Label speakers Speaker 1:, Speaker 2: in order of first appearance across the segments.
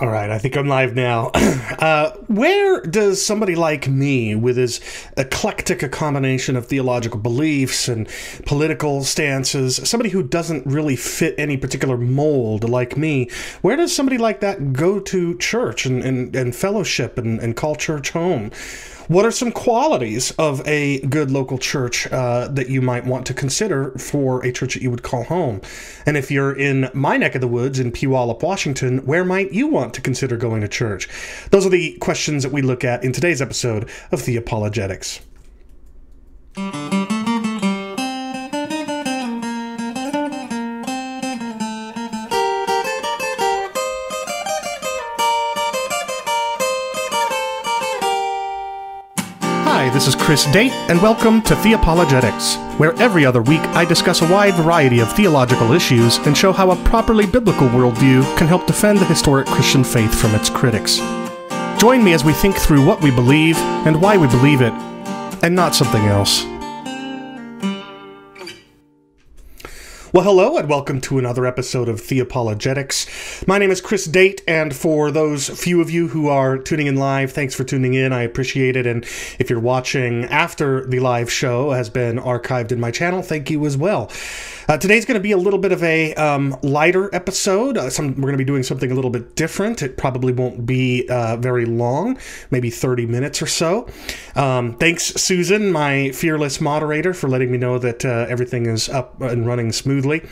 Speaker 1: All right, I think I'm live now. Uh, where does somebody like me, with as eclectic a combination of theological beliefs and political stances, somebody who doesn't really fit any particular mold like me, where does somebody like that go to church and, and, and fellowship and, and call church home? What are some qualities of a good local church uh, that you might want to consider for a church that you would call home? And if you're in my neck of the woods in Puyallup, Washington, where might you want to consider going to church? Those are the questions that we look at in today's episode of Theopologetics. This is Chris Date, and welcome to Theopologetics, where every other week I discuss a wide variety of theological issues and show how a properly biblical worldview can help defend the historic Christian faith from its critics. Join me as we think through what we believe and why we believe it, and not something else. Well, hello, and welcome to another episode of Theopologetics. My name is Chris Date, and for those few of you who are tuning in live, thanks for tuning in. I appreciate it. And if you're watching after the live show has been archived in my channel, thank you as well. Uh, today's going to be a little bit of a um, lighter episode. Uh, some, we're going to be doing something a little bit different. It probably won't be uh, very long, maybe 30 minutes or so. Um, thanks, Susan, my fearless moderator, for letting me know that uh, everything is up and running smoothly.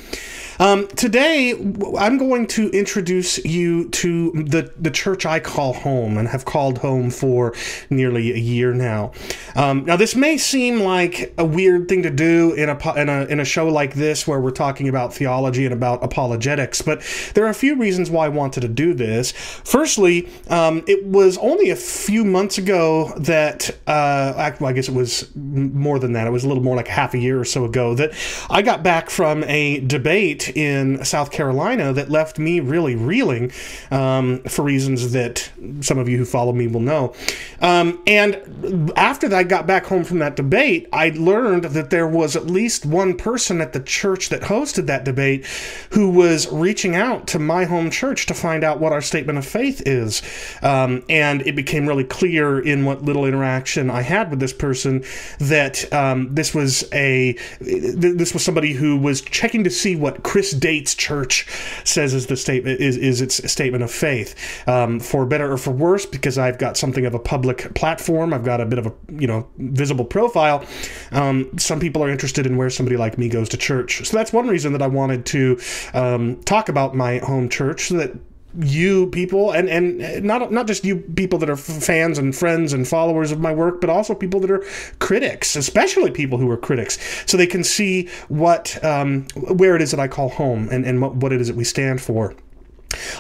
Speaker 1: Um, today, I'm going to introduce you to the, the church I call home and have called home for nearly a year now. Um, now, this may seem like a weird thing to do in a, in a in a show like this where we're talking about theology and about apologetics, but there are a few reasons why I wanted to do this. Firstly, um, it was only a few months ago that, uh, I guess it was more than that. It was a little more like half a year or so ago that I got back from a debate in South Carolina that left me really reeling um, for reasons that some of you who follow me will know. Um, and after I got back home from that debate, I learned that there was at least one person at the church that hosted that debate who was reaching out to my home church to find out what our statement of faith is. Um, and it became really clear in what little interaction I had with this person that um, this was a this was somebody who was checking to see what Chris Date's church says is the statement is, is its statement of faith. Um, for better or for worse, because I've got something of a public platform, I've got a bit of a you know visible profile. Um, some people are interested in where somebody like me goes to church, so that's one reason that I wanted to um, talk about my home church, so that you people and and not not just you people that are fans and friends and followers of my work but also people that are critics especially people who are critics. So they can see what um, where it is that I call home and and what, what it is that we stand for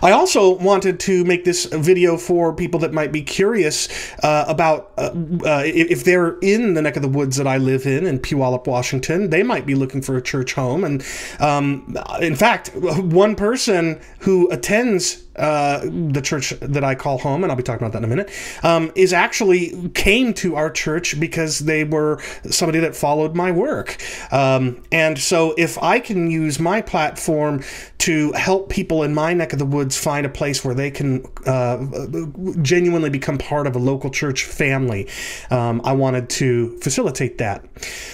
Speaker 1: I also wanted to make this video for people that might be curious uh, about uh, uh, if they're in the neck of the woods that I live in, in Puyallup, Washington. They might be looking for a church home. And um, in fact, one person who attends uh, the church that I call home, and I'll be talking about that in a minute, um, is actually came to our church because they were somebody that followed my work. Um, and so if I can use my platform to help people in my neck of the woods find a place where they can uh, genuinely become part of a local church family, um, I wanted to facilitate that.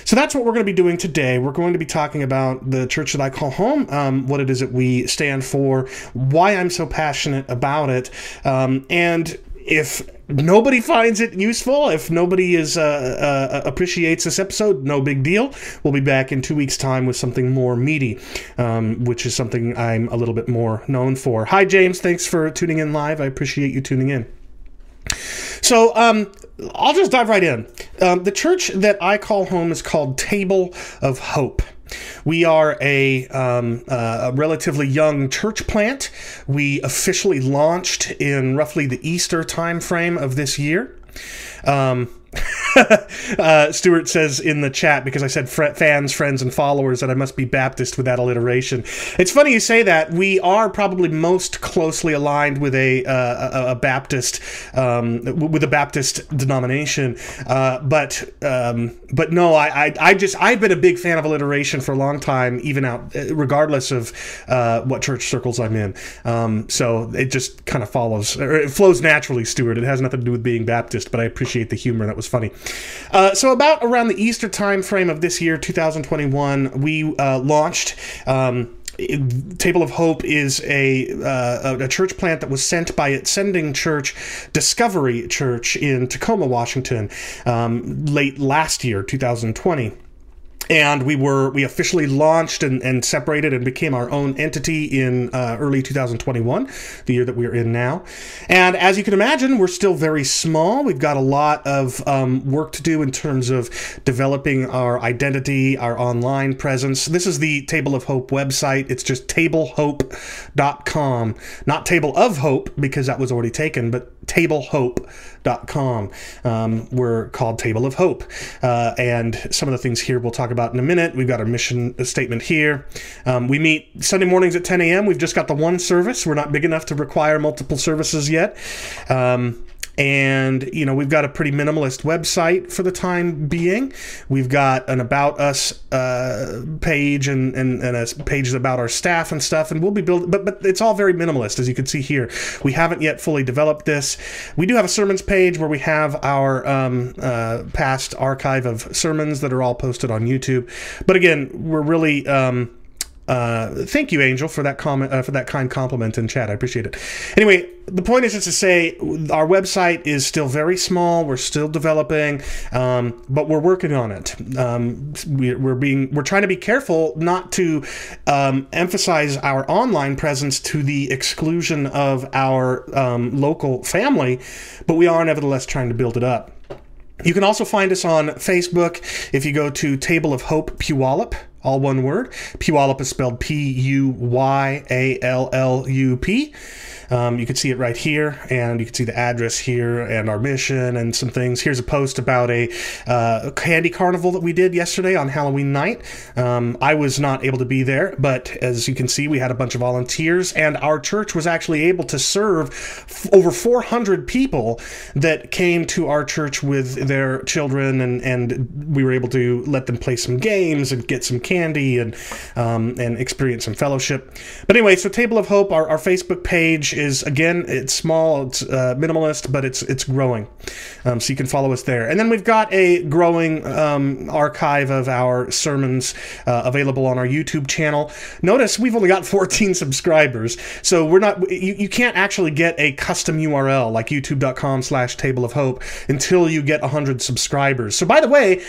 Speaker 1: So that's what we're going to be doing today. We're going to be talking about the church that I call home, um, what it is that we stand for, why I'm so passionate passionate about it. Um, and if nobody finds it useful, if nobody is uh, uh, appreciates this episode, no big deal. We'll be back in two weeks' time with something more meaty, um, which is something I'm a little bit more known for. Hi, James. Thanks for tuning in live. I appreciate you tuning in. So um, I'll just dive right in. Um, the church that I call home is called Table of Hope. We are a, um, uh, a, relatively young church plant. We officially launched in roughly the Easter timeframe of this year. Um, uh, Stuart says in the chat because I said fr- fans, friends, and followers that I must be Baptist with that alliteration. It's funny you say that. We are probably most closely aligned with a uh, a, a, Baptist um, with a Baptist denomination, uh, but um, but no, I, I, I just I've been a big fan of alliteration for a long time, even out regardless of uh, what church circles I'm in. Um, so it just kind of follows or it flows naturally, Stuart. It has nothing to do with being Baptist, but I appreciate the humor. That was funny. Uh, so about around the Easter time frame of this year, 2021, we uh, launched. Um, Table of Hope is a uh, a church plant that was sent by its sending church, Discovery Church in Tacoma, Washington, um, late last year, 2020 and we were we officially launched and, and separated and became our own entity in uh, early 2021 the year that we're in now. And as you can imagine we're still very small. We've got a lot of um, work to do in terms of developing our identity our online presence. This is the table of hope website. It's just tablehope.com not table of hope because that was already taken but tablehope.com. Um, we're called Table of Hope. Uh, and some of the things here we'll talk about in a minute. We've got our mission statement here. Um, we meet Sunday mornings at 10 a.m. We've just got the one service. We're not big enough to require multiple services yet. Um, and you know we've got a pretty minimalist website for the time being. We've got an about us uh, page and, and, and a page about our staff and stuff and we'll be building but but it's all very minimalist as you can see here. We haven't yet fully developed this. We do have a sermons page where we have our um, uh, past archive of sermons that are all posted on youtube. But again we're really um, uh, thank you, Angel, for that comment, uh, for that kind compliment in chat. I appreciate it. Anyway, the point is just to say our website is still very small. We're still developing, um, but we're working on it. Um, we, are being, we're trying to be careful not to um, emphasize our online presence to the exclusion of our um, local family, but we are nevertheless trying to build it up. You can also find us on Facebook if you go to Table of Hope Puyallup all one word. Puyallup is spelled P U Y A L L U P. Um, you can see it right here, and you can see the address here and our mission and some things. Here's a post about a, uh, candy carnival that we did yesterday on Halloween night. Um, I was not able to be there, but as you can see, we had a bunch of volunteers, and our church was actually able to serve f- over 400 people that came to our church with their children, and, and we were able to let them play some games and get some candy and um, and experience some fellowship. But anyway, so Table of Hope, our, our Facebook page is again it's small, it's uh, minimalist, but it's it's growing. Um, so you can follow us there. And then we've got a growing um, archive of our sermons uh, available on our YouTube channel. Notice we've only got 14 subscribers, so we're not you, you can't actually get a custom URL like youtube.com/slash table of hope until you get 100 subscribers. So by the way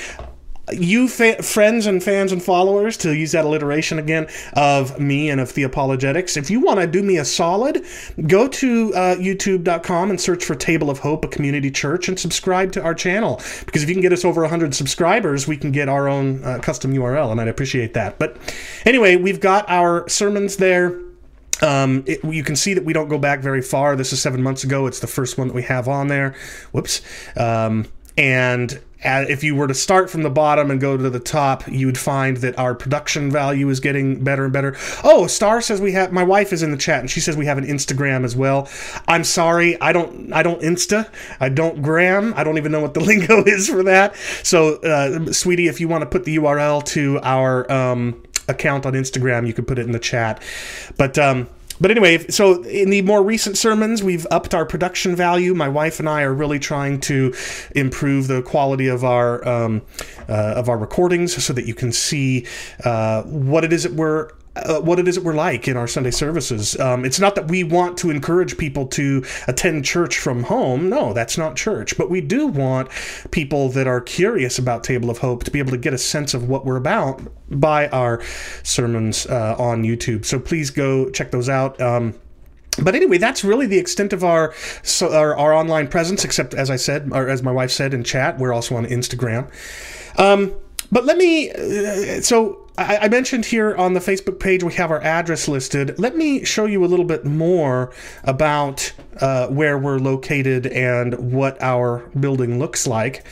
Speaker 1: you fa- friends and fans and followers to use that alliteration again of me and of Theopologetics, if you want to do me a solid go to uh, youtube.com and search for table of hope a community church and subscribe to our channel because if you can get us over 100 subscribers we can get our own uh, custom url and i'd appreciate that but anyway we've got our sermons there um, it, you can see that we don't go back very far. This is seven months ago. It's the first one that we have on there. Whoops. Um, and if you were to start from the bottom and go to the top, you would find that our production value is getting better and better. Oh, Star says we have. My wife is in the chat and she says we have an Instagram as well. I'm sorry, I don't. I don't Insta. I don't Gram. I don't even know what the lingo is for that. So, uh, sweetie, if you want to put the URL to our um, account on Instagram, you can put it in the chat. But um, but anyway, so in the more recent sermons, we've upped our production value. My wife and I are really trying to improve the quality of our um, uh, of our recordings, so that you can see uh, what it is that we're uh, what it is that we're like in our Sunday services. Um, it's not that we want to encourage people to attend church from home. No, that's not church. But we do want people that are curious about Table of Hope to be able to get a sense of what we're about by our sermons uh, on YouTube. So please go check those out. Um, but anyway, that's really the extent of our, so our, our online presence. Except, as I said, or as my wife said in chat, we're also on Instagram. Um, but let me. Uh, so I, I mentioned here on the Facebook page we have our address listed. Let me show you a little bit more about uh, where we're located and what our building looks like.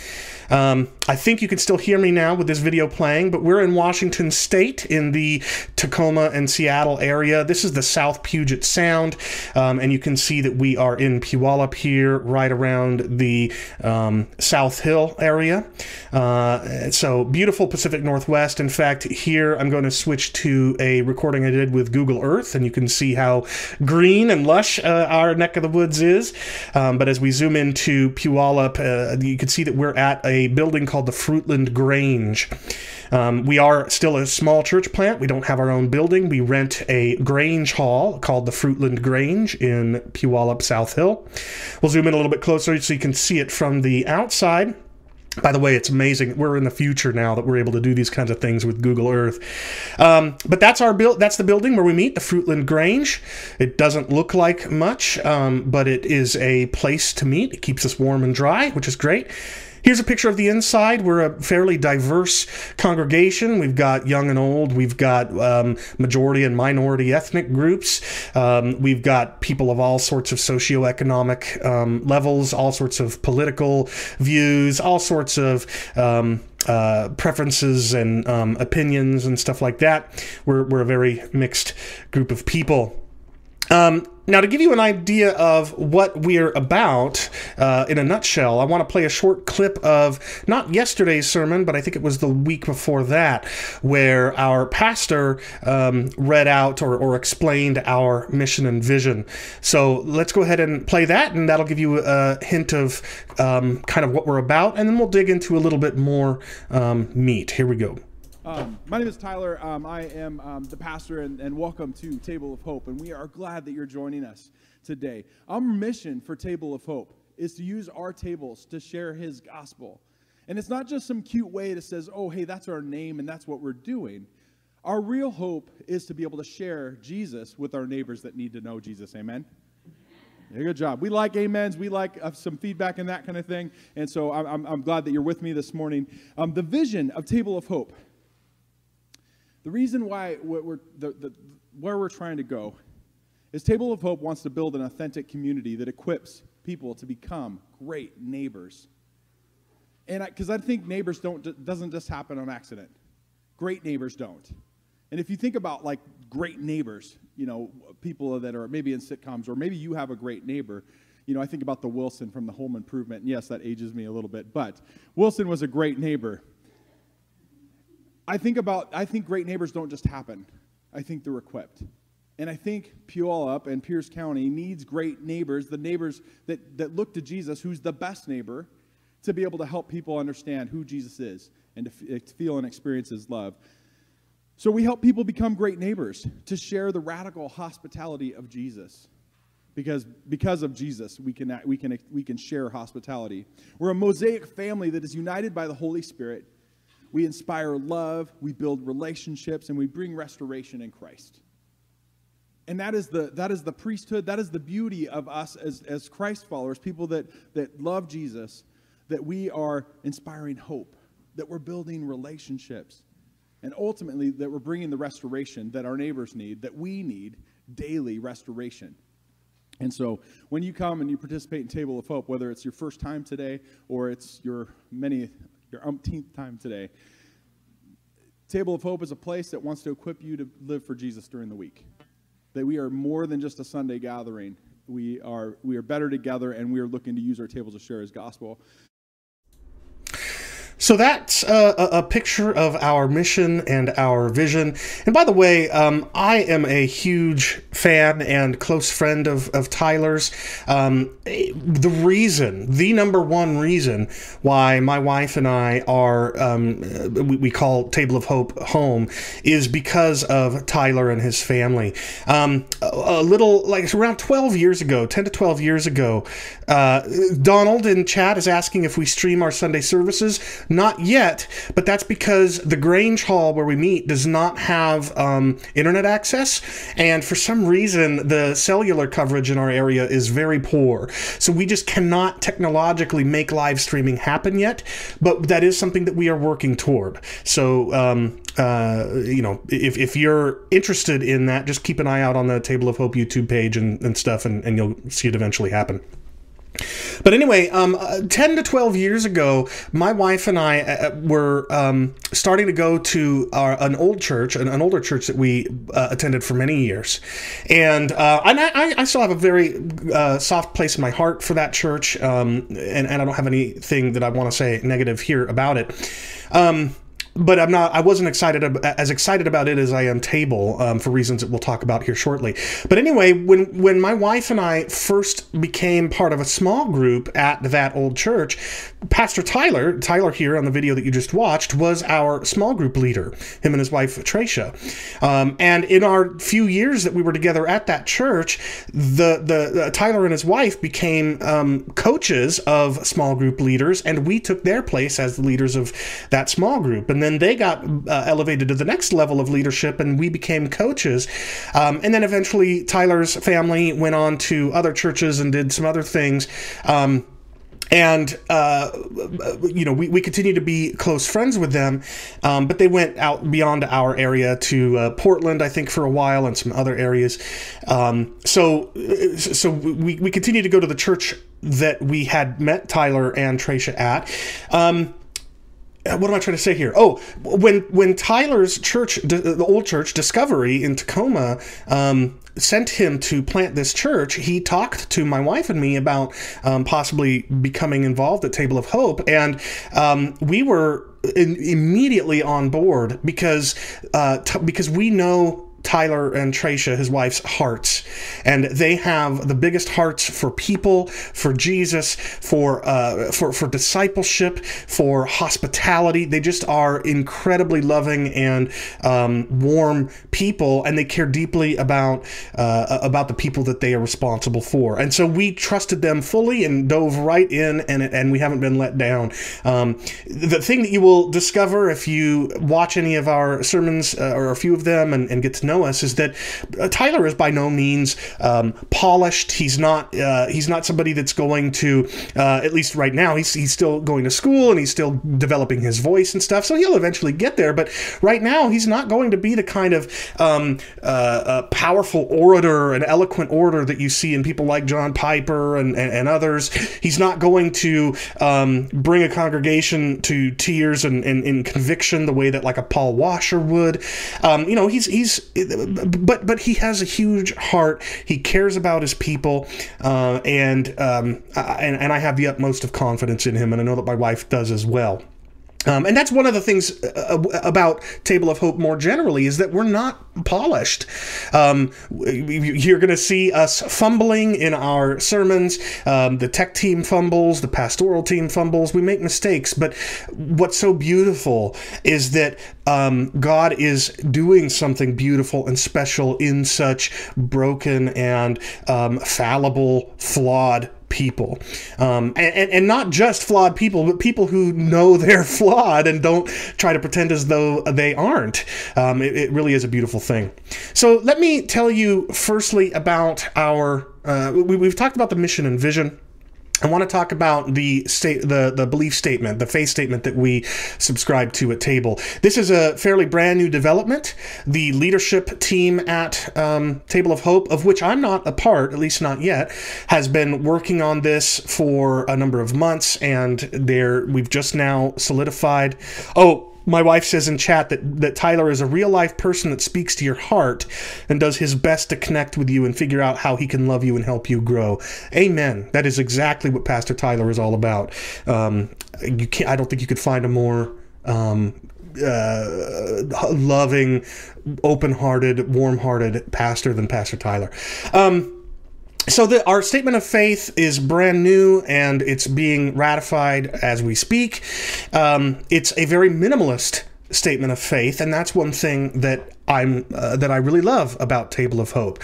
Speaker 1: Um, I think you can still hear me now with this video playing, but we're in Washington State in the Tacoma and Seattle area. This is the South Puget Sound, um, and you can see that we are in Puyallup here, right around the um, South Hill area. Uh, so beautiful Pacific Northwest. In fact, here I'm going to switch to a recording I did with Google Earth, and you can see how green and lush uh, our neck of the woods is. Um, but as we zoom into Puyallup, uh, you can see that we're at a building called the Fruitland Grange. Um, we are still a small church plant. We don't have our own building. We rent a Grange Hall called the Fruitland Grange in Puyallup, South Hill. We'll zoom in a little bit closer so you can see it from the outside. By the way, it's amazing. We're in the future now that we're able to do these kinds of things with Google Earth. Um, but that's our build. That's the building where we meet, the Fruitland Grange. It doesn't look like much, um, but it is a place to meet. It keeps us warm and dry, which is great. Here's a picture of the inside. We're a fairly diverse congregation. We've got young and old. We've got um, majority and minority ethnic groups. Um, we've got people of all sorts of socioeconomic um, levels, all sorts of political views, all sorts of um, uh, preferences and um, opinions and stuff like that. We're, we're a very mixed group of people. Um, now, to give you an idea of what we're about uh, in a nutshell, I want to play a short clip of not yesterday's sermon, but I think it was the week before that, where our pastor um, read out or, or, explained our mission and vision. So let's go ahead and play that, and that'll give you a hint of um, kind of what we're about, and then we'll dig into a little bit more um, meat. Here we go.
Speaker 2: Um, my name is Tyler. Um, I am um, the pastor, and, and, welcome to Table of Hope. And we are glad that you're joining us today. Our mission for Table of Hope is to use our tables to share His gospel. And it's not just some cute way that says, oh, hey, that's our name and that's what we're doing. Our real hope is to be able to share Jesus with our neighbors that need to know Jesus. Amen? Good job. We like amens. We like uh, some feedback and that kind of thing. And so I'm, I'm glad that you're with me this morning. Um, the vision of Table of Hope the reason why we're, the, the, where we're trying to go is Table of Hope wants to build an authentic community that equips people to become great neighbors. And because I, I, think neighbors don't doesn't just happen on accident. Great neighbors don't. And if you think about like great neighbors, you know, people that are maybe in sitcoms or maybe you have a great neighbor, you know, I think about the Wilson from the Home Improvement. And yes, that ages me a little bit, but Wilson was a great neighbor. I think about, I think great neighbors don't just happen. I think they're equipped. And I think Puyallup and Pierce County needs great neighbors, the neighbors that, that look to Jesus, who's the best neighbor, to be able to help people understand who Jesus is and to, f- eh, to feel and experience his love. So we help people become great neighbors to share the radical hospitality of Jesus. Because, because of Jesus, we can, we, can, we can share hospitality. We're a mosaic family that is united by the Holy Spirit we inspire love, we build relationships, and we bring restoration in Christ. And that is the, that is the priesthood, that is the beauty of us as, as Christ followers, people that, that love Jesus, that we are inspiring hope, that we're building relationships, and ultimately that we're bringing the restoration that our neighbors need, that we need daily restoration. And so when you come and you participate in Table of Hope, whether it's your first time today or it's your many your umpteenth time today. Table of Hope is a place that wants to equip you to live for Jesus during the week. That we are more than just a Sunday gathering. We are, we are better together, and we are looking to use our tables to share His gospel.
Speaker 1: So that's a, a, picture of our mission and our vision. And by the way, um, I am a huge fan and close friend of, of Tyler's. Um, the reason, the number one reason why my wife and I are, um, we, we, call Table of Hope home, is because of Tyler and his family. Um, a, a, little, like around 12 years ago, 10 to 12 years ago, uh, Donald in chat is asking if we stream our Sunday services. Not yet, but that's because the Grange Hall where we meet does not have um, internet access, and for some reason the cellular coverage in our area is very poor. So we just cannot technologically make live streaming happen yet, but that is something that we are working toward. So um, uh, you know, if, if you're interested in that, just keep an eye out on the Table of Hope YouTube page and, and stuff, and, and you'll see it eventually happen. But anyway, um, uh, 10 to 12 years ago, my wife and I uh, uh, were um, starting to go to our, an old church, an, an older church that we uh, attended for many years. And, uh, and I, I, still have a very uh, soft place in my heart for that church. Um, and, and I don't have anything that I want to say negative here about it. But I'm not. I wasn't excited as excited about it as I am Table um, for reasons that we'll talk about here shortly. But anyway, when when my wife and I first became part of a small group at that old church, Pastor Tyler, Tyler here on the video that you just watched, was our small group leader. Him and his wife Tracia. Um, and in our few years that we were together at that church, the the uh, Tyler and his wife became um, coaches of small group leaders, and we took their place as the leaders of that small group. And then they got uh, elevated to the next level of leadership, and we became coaches. Um, and then eventually, Tyler's family went on to other churches and did some other things. Um, and uh, you know we, we continue to be close friends with them um, but they went out beyond our area to uh, portland i think for a while and some other areas um, so so we, we continue to go to the church that we had met tyler and tracia at um, uh, what am I trying to say here? Oh, when when Tyler's church, the old church, Discovery in Tacoma, um, sent him to plant this church, he talked to my wife and me about um, possibly becoming involved at Table of Hope, and um, we were in, immediately on board because uh, t- because we know Tyler and Tracia, his wife's hearts, and they have the biggest hearts for people, for Jesus, for uh, for for discipleship, for hospitality. They just are incredibly loving and um, warm people, and they care deeply about uh, about the people that they are responsible for. And so we trusted them fully and dove right in, and and we haven't been let down. Um, the thing that you will discover if you watch any of our sermons uh, or a few of them and, and get to know know us is that uh, Tyler is by no means um, polished. He's not uh, he's not somebody that's going to uh, at least right now. He's he's still going to school and he's still developing his voice and stuff. So he'll eventually get there. But right now, he's not going to be the kind of um, uh, powerful orator and eloquent orator that you see in people like John Piper and, and, and others. He's not going to um, bring a congregation to tears and, and, conviction the way that like a Paul Washer would. Um, you know, he's he's but but he has a huge heart. He cares about his people, uh, and um, and and I have the utmost of confidence in him, and I know that my wife does as well. Um, and that's one of the things uh, uh, about Table of Hope more generally is that we're not polished. Um, you're going to see us fumbling in our sermons. Um, the tech team fumbles, the pastoral team fumbles. We make mistakes, but what's so beautiful is that um, God is doing something beautiful and special in such broken and um, fallible, flawed people. Um, and, and not just flawed people, but people who know they're flawed and don't try to pretend as though they aren't. Um, it, it, really is a beautiful thing. So let me tell you firstly about our, uh, we, we've talked about the mission and vision. I want to talk about the state, the the belief statement, the faith statement that we subscribe to at Table. This is a fairly brand new development. The leadership team at um, Table of Hope, of which I'm not a part, at least not yet, has been working on this for a number of months, and there we've just now solidified. Oh, my wife says in chat that, that Tyler is a real life person that speaks to your heart and does his best to connect with you and figure out how he can love you and help you grow. Amen. That is exactly what Pastor Tyler is all about. Um, you can't, I don't think you could find a more um, uh, loving, open hearted, warm hearted pastor than Pastor Tyler. Um, so the, our statement of faith is brand new and it's being ratified as we speak. Um, it's a very minimalist statement of faith, and that's one thing that I'm uh, that I really love about Table of Hope.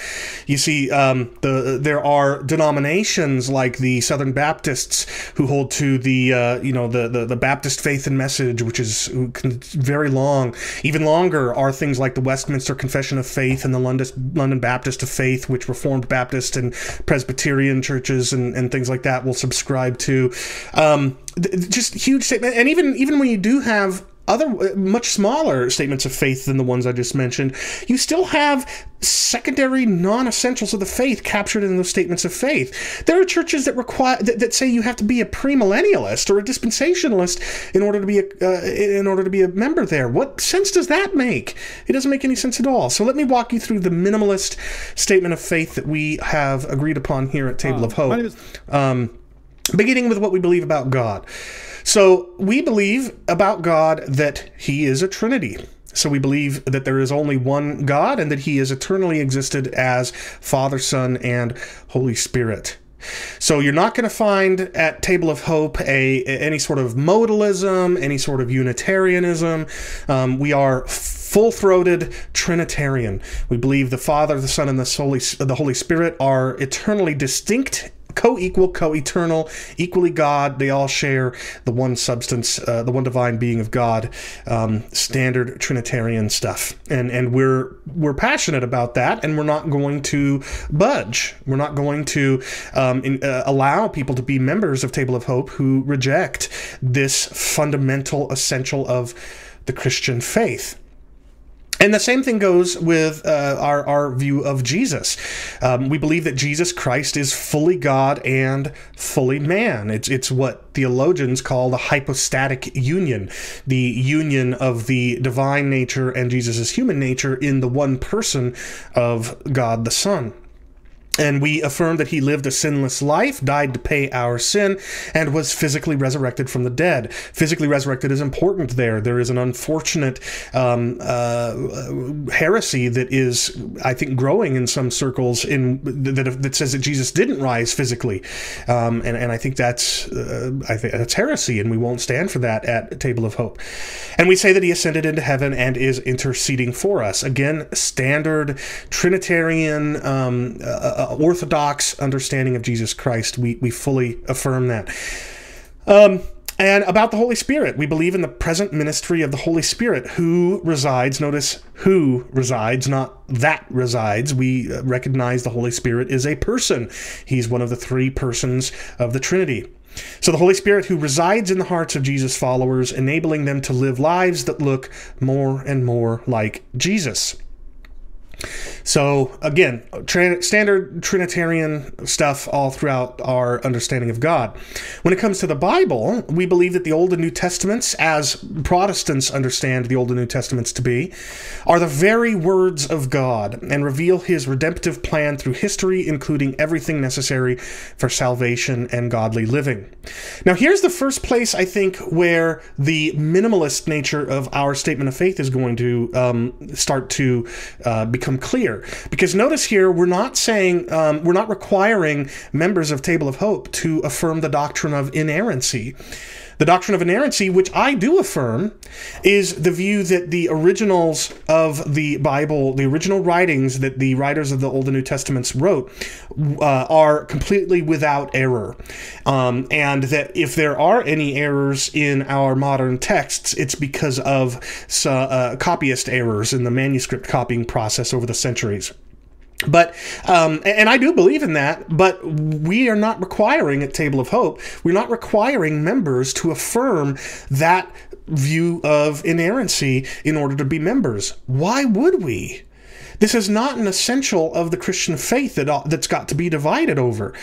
Speaker 1: You see, um, the there are denominations like the Southern Baptists who hold to the uh, you know the, the, the Baptist faith and message, which is very long. Even longer are things like the Westminster Confession of Faith and the London London Baptist of Faith, which Reformed Baptist and Presbyterian churches and, and things like that will subscribe to. Um, just huge statement, and even even when you do have other uh, much smaller statements of faith than the ones I just mentioned, you still have secondary non-essentials of the faith captured in those statements of faith. There are churches that require that, that say you have to be a premillennialist or a dispensationalist in order to be a uh, in order to be a member there. What sense does that make? It doesn't make any sense at all. So let me walk you through the minimalist statement of faith that we have agreed upon here at Table of Hope. Um, beginning with what we believe about God. So we believe about God that He is a Trinity. So we believe that there is only one God and that He has eternally existed as Father, Son, and Holy Spirit. So you're not going to find at Table of Hope a, any sort of modalism, any sort of Unitarianism. Um, we are full-throated Trinitarian. We believe the Father, the Son, and the Holy, the Holy Spirit are eternally distinct co-equal, co-eternal, equally God. They all share the one substance, uh, the one divine being of God. Um, standard Trinitarian stuff, and and we're we're passionate about that, and we're not going to budge. We're not going to um, in, uh, allow people to be members of Table of Hope who reject this fundamental essential of the Christian faith. And the same thing goes with uh, our, our view of Jesus. Um, we believe that Jesus Christ is fully God and fully man. It's, it's what theologians call the hypostatic union, the union of the divine nature and Jesus' human nature in the one person of God the Son. And we affirm that he lived a sinless life, died to pay our sin, and was physically resurrected from the dead. Physically resurrected is important there. There is an unfortunate um, uh, heresy that is, I think, growing in some circles in that, that says that Jesus didn't rise physically, um, and, and I think that's uh, I think that's heresy, and we won't stand for that at Table of Hope. And we say that he ascended into heaven and is interceding for us. Again, standard Trinitarian. Um, uh, orthodox understanding of Jesus Christ. We, we fully affirm that. Um, and about the Holy Spirit, we believe in the present ministry of the Holy Spirit who resides. Notice who resides, not that resides. We recognize the Holy Spirit is a person, he's one of the three persons of the Trinity. So, the Holy Spirit who resides in the hearts of Jesus' followers, enabling them to live lives that look more and more like Jesus. So again, tra- standard Trinitarian stuff all throughout our understanding of God. When it comes to the Bible, we believe that the Old and New Testaments, as Protestants understand the Old and New Testaments to be, are the very words of God and reveal His redemptive plan through history, including everything necessary for salvation and godly living. Now, here's the first place I think where the minimalist nature of our statement of faith is going to um, start to uh, become clear. Because notice here, we're not saying, um, we're not requiring members of Table of Hope to affirm the doctrine of inerrancy. The doctrine of inerrancy, which I do affirm, is the view that the originals of the Bible, the original writings that the writers of the Old and New Testaments wrote, uh, are completely without error. Um, and that if there are any errors in our modern texts, it's because of uh, copyist errors in the manuscript copying process over the centuries. But um, and I do believe in that. But we are not requiring at Table of Hope. We're not requiring members to affirm that view of inerrancy in order to be members. Why would we? This is not an essential of the Christian faith that that's got to be divided over.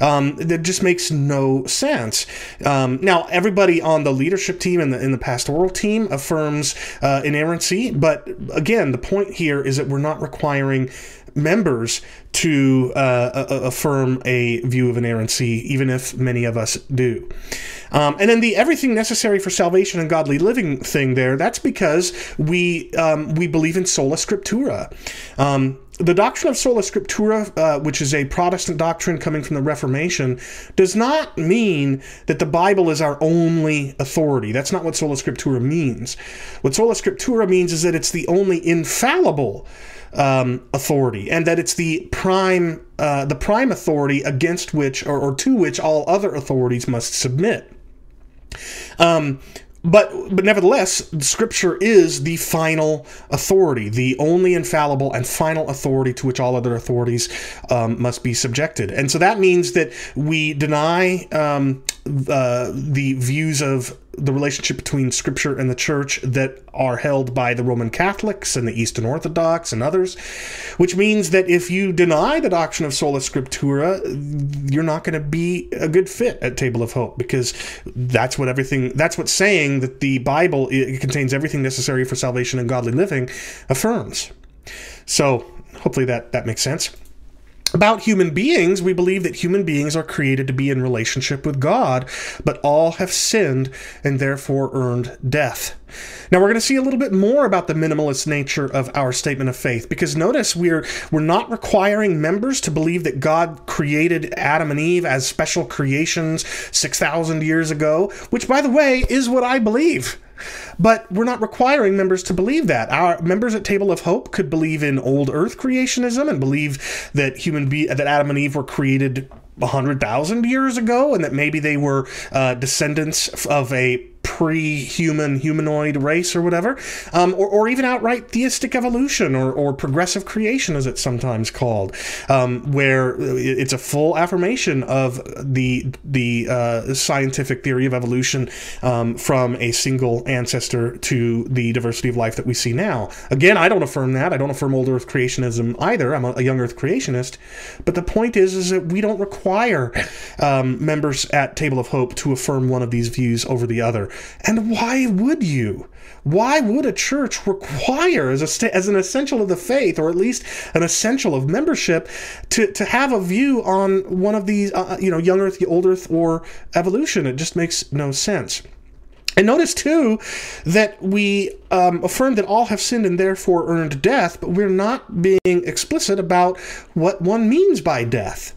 Speaker 1: Um, that just makes no sense. Um, now, everybody on the leadership team and the in the pastoral team affirms uh, inerrancy, but again, the point here is that we're not requiring members to uh, affirm a view of inerrancy, even if many of us do. Um, and then the everything necessary for salvation and godly living thing there, that's because we um, we believe in sola scriptura. Um, the doctrine of sola scriptura, uh, which is a Protestant doctrine coming from the Reformation, does not mean that the Bible is our only authority. That's not what sola scriptura means. What sola scriptura means is that it's the only infallible um, authority, and that it's the prime uh, the prime authority against which or, or to which all other authorities must submit. Um, but but nevertheless, Scripture is the final authority, the only infallible and final authority to which all other authorities um, must be subjected. And so that means that we deny um, uh, the views of the relationship between Scripture and the Church that are held by the Roman Catholics and the Eastern Orthodox and others, which means that if you deny the doctrine of sola scriptura, you're not going to be a good fit at Table of Hope because that's what everything that's what saying that the Bible contains everything necessary for salvation and godly living affirms. So hopefully that that makes sense about human beings, we believe that human beings are created to be in relationship with God, but all have sinned and therefore earned death. Now we're going to see a little bit more about the minimalist nature of our statement of faith because notice we're we're not requiring members to believe that God created Adam and Eve as special creations 6000 years ago, which by the way is what I believe. But we're not requiring members to believe that. Our members at Table of Hope could believe in old Earth creationism and believe that human be that Adam and Eve were created 100,000 years ago and that maybe they were uh, descendants of a pre-human humanoid race or whatever, um, or, or, even outright theistic evolution or, or, progressive creation, as it's sometimes called, um, where it's a full affirmation of the the uh, scientific theory of evolution um, from a single ancestor to the diversity of life that we see now. Again, I don't affirm that. I don't affirm old Earth creationism either. I'm a, a young Earth creationist. But the point is, is that we don't require um, members at Table of Hope to affirm one of these views over the other. And why would you? Why would a church require, as, a, as an essential of the faith, or at least an essential of membership, to, to have a view on one of these, uh, you know, young earth, old earth, or evolution? It just makes no sense. And notice too that we um, affirm that all have sinned and therefore earned death, but we're not being explicit about what one means by death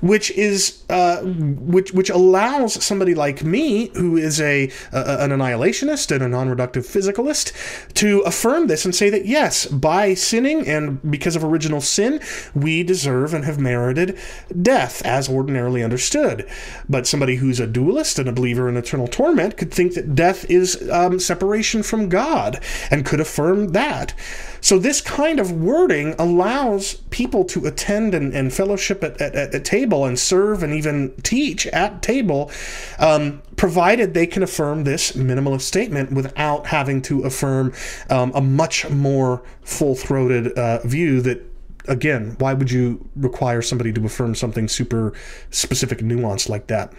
Speaker 1: which is uh, which which allows somebody like me, who is a, a an annihilationist and a non-reductive physicalist, to affirm this and say that yes, by sinning and because of original sin, we deserve and have merited death as ordinarily understood. But somebody who's a dualist and a believer in eternal torment could think that death is um, separation from God and could affirm that. So this kind of wording allows people to attend and, and fellowship at, at, at, table and serve and even teach at table, um, provided they can affirm this minimalist statement without having to affirm um, a much more full-throated uh, view that again, why would you require somebody to affirm something super specific nuanced like that?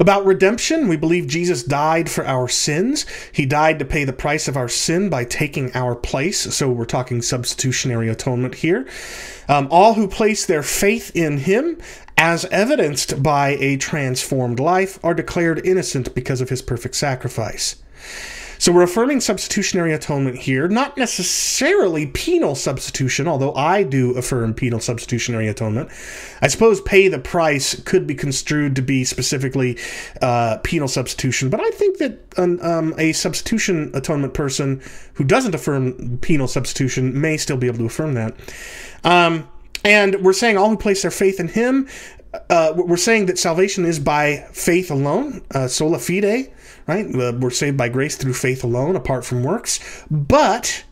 Speaker 1: About redemption, we believe Jesus died for our sins. He died to pay the price of our sin by taking our place. So we're talking substitutionary atonement here. Um, all who place their faith in him, as evidenced by a transformed life, are declared innocent because of his perfect sacrifice. So we're affirming substitutionary atonement here, not necessarily penal substitution, although I do affirm penal substitutionary atonement. I suppose pay the price could be construed to be specifically uh, penal substitution, but I think that an, um, a substitution atonement person who doesn't affirm penal substitution may still be able to affirm that. Um, and we're saying all who place their faith in him uh, we're saying that salvation is by faith alone, uh, sola fide, right? Uh, we're saved by grace through faith alone, apart from works. But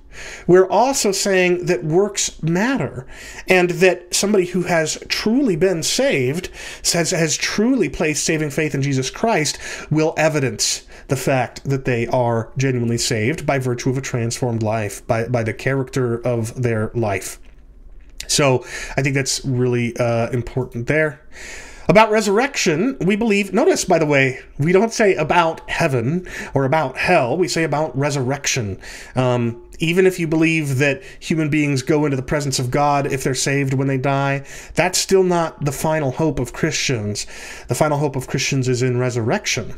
Speaker 1: we're also saying that works matter and that somebody who has truly been saved, has, has truly placed saving faith in Jesus Christ, will evidence the fact that they are genuinely saved by virtue of a transformed life, by, by the character of their life. So I think that's really uh, important there. About resurrection, we believe, notice by the way, we don't say about heaven or about hell, we say about resurrection. Um, even if you believe that human beings go into the presence of God if they're saved when they die, that's still not the final hope of Christians. The final hope of Christians is in resurrection.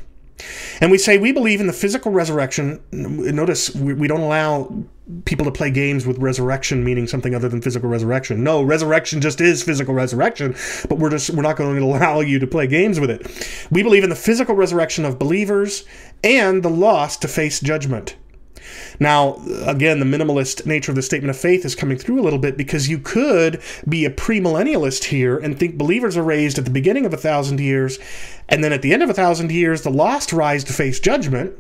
Speaker 1: And we say we believe in the physical resurrection. Notice we, don't allow people to play games with resurrection meaning something other than physical resurrection. No, resurrection just is physical resurrection, but we're just we're not going to allow you to play games with it. We believe in the physical resurrection of believers and the lost to face judgment. Now, again, the minimalist nature of the statement of faith is coming through a little bit because you could be a premillennialist here and think believers are raised at the beginning of a thousand years, and then at the end of a thousand years, the lost rise to face judgment.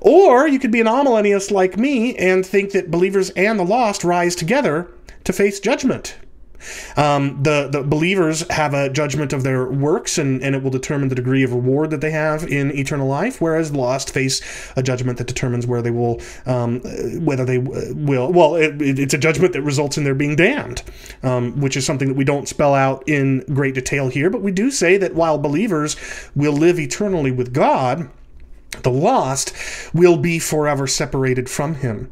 Speaker 1: Or you could be an amillennialist like me and think that believers and the lost rise together to face judgment. Um, the the believers have a judgment of their works, and, and it will determine the degree of reward that they have in eternal life. Whereas the lost face a judgment that determines where they will, um, whether they will. Well, it, it's a judgment that results in their being damned, um, which is something that we don't spell out in great detail here. But we do say that while believers will live eternally with God, the lost will be forever separated from Him.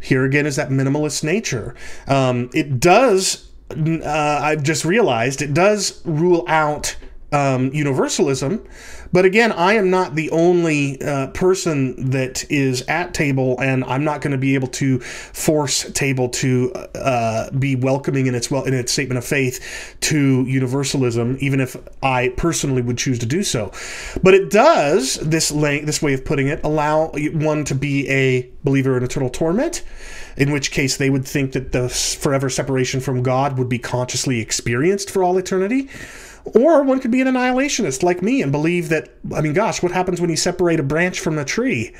Speaker 1: Here again is that minimalist nature. Um, it does uh, I've just realized it does rule out um, universalism. But again, I am not the only uh, person that is at table, and I'm not going to be able to force table to uh, be welcoming in its well in its statement of faith to universalism, even if I personally would choose to do so. But it does this this way of putting it, allow one to be a believer in eternal torment in which case they would think that the forever separation from God would be consciously experienced for all eternity. Or one could be an annihilationist like me and believe that, I mean, gosh, what happens when you separate a branch from a tree?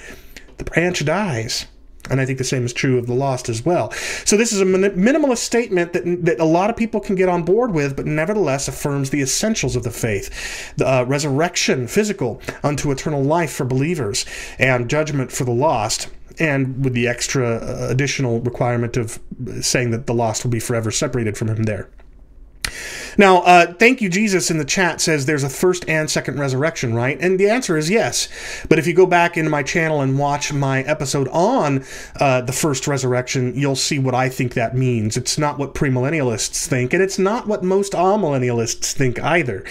Speaker 1: The branch dies. And I think the same is true of the lost as well. So this is a minimalist statement that, that a lot of people can get on board with, but nevertheless affirms the essentials of the faith. The uh, resurrection, physical, unto eternal life for believers, and judgment for the lost and with the extra uh, additional requirement of saying that the lost will be forever separated from him there. Now, uh, thank you, Jesus, in the chat says there's a first and second resurrection, right? And the answer is yes. But if you go back into my channel and watch my episode on uh, the first resurrection, you'll see what I think that means. It's not what premillennialists think, and it's not what most amillennialists think either.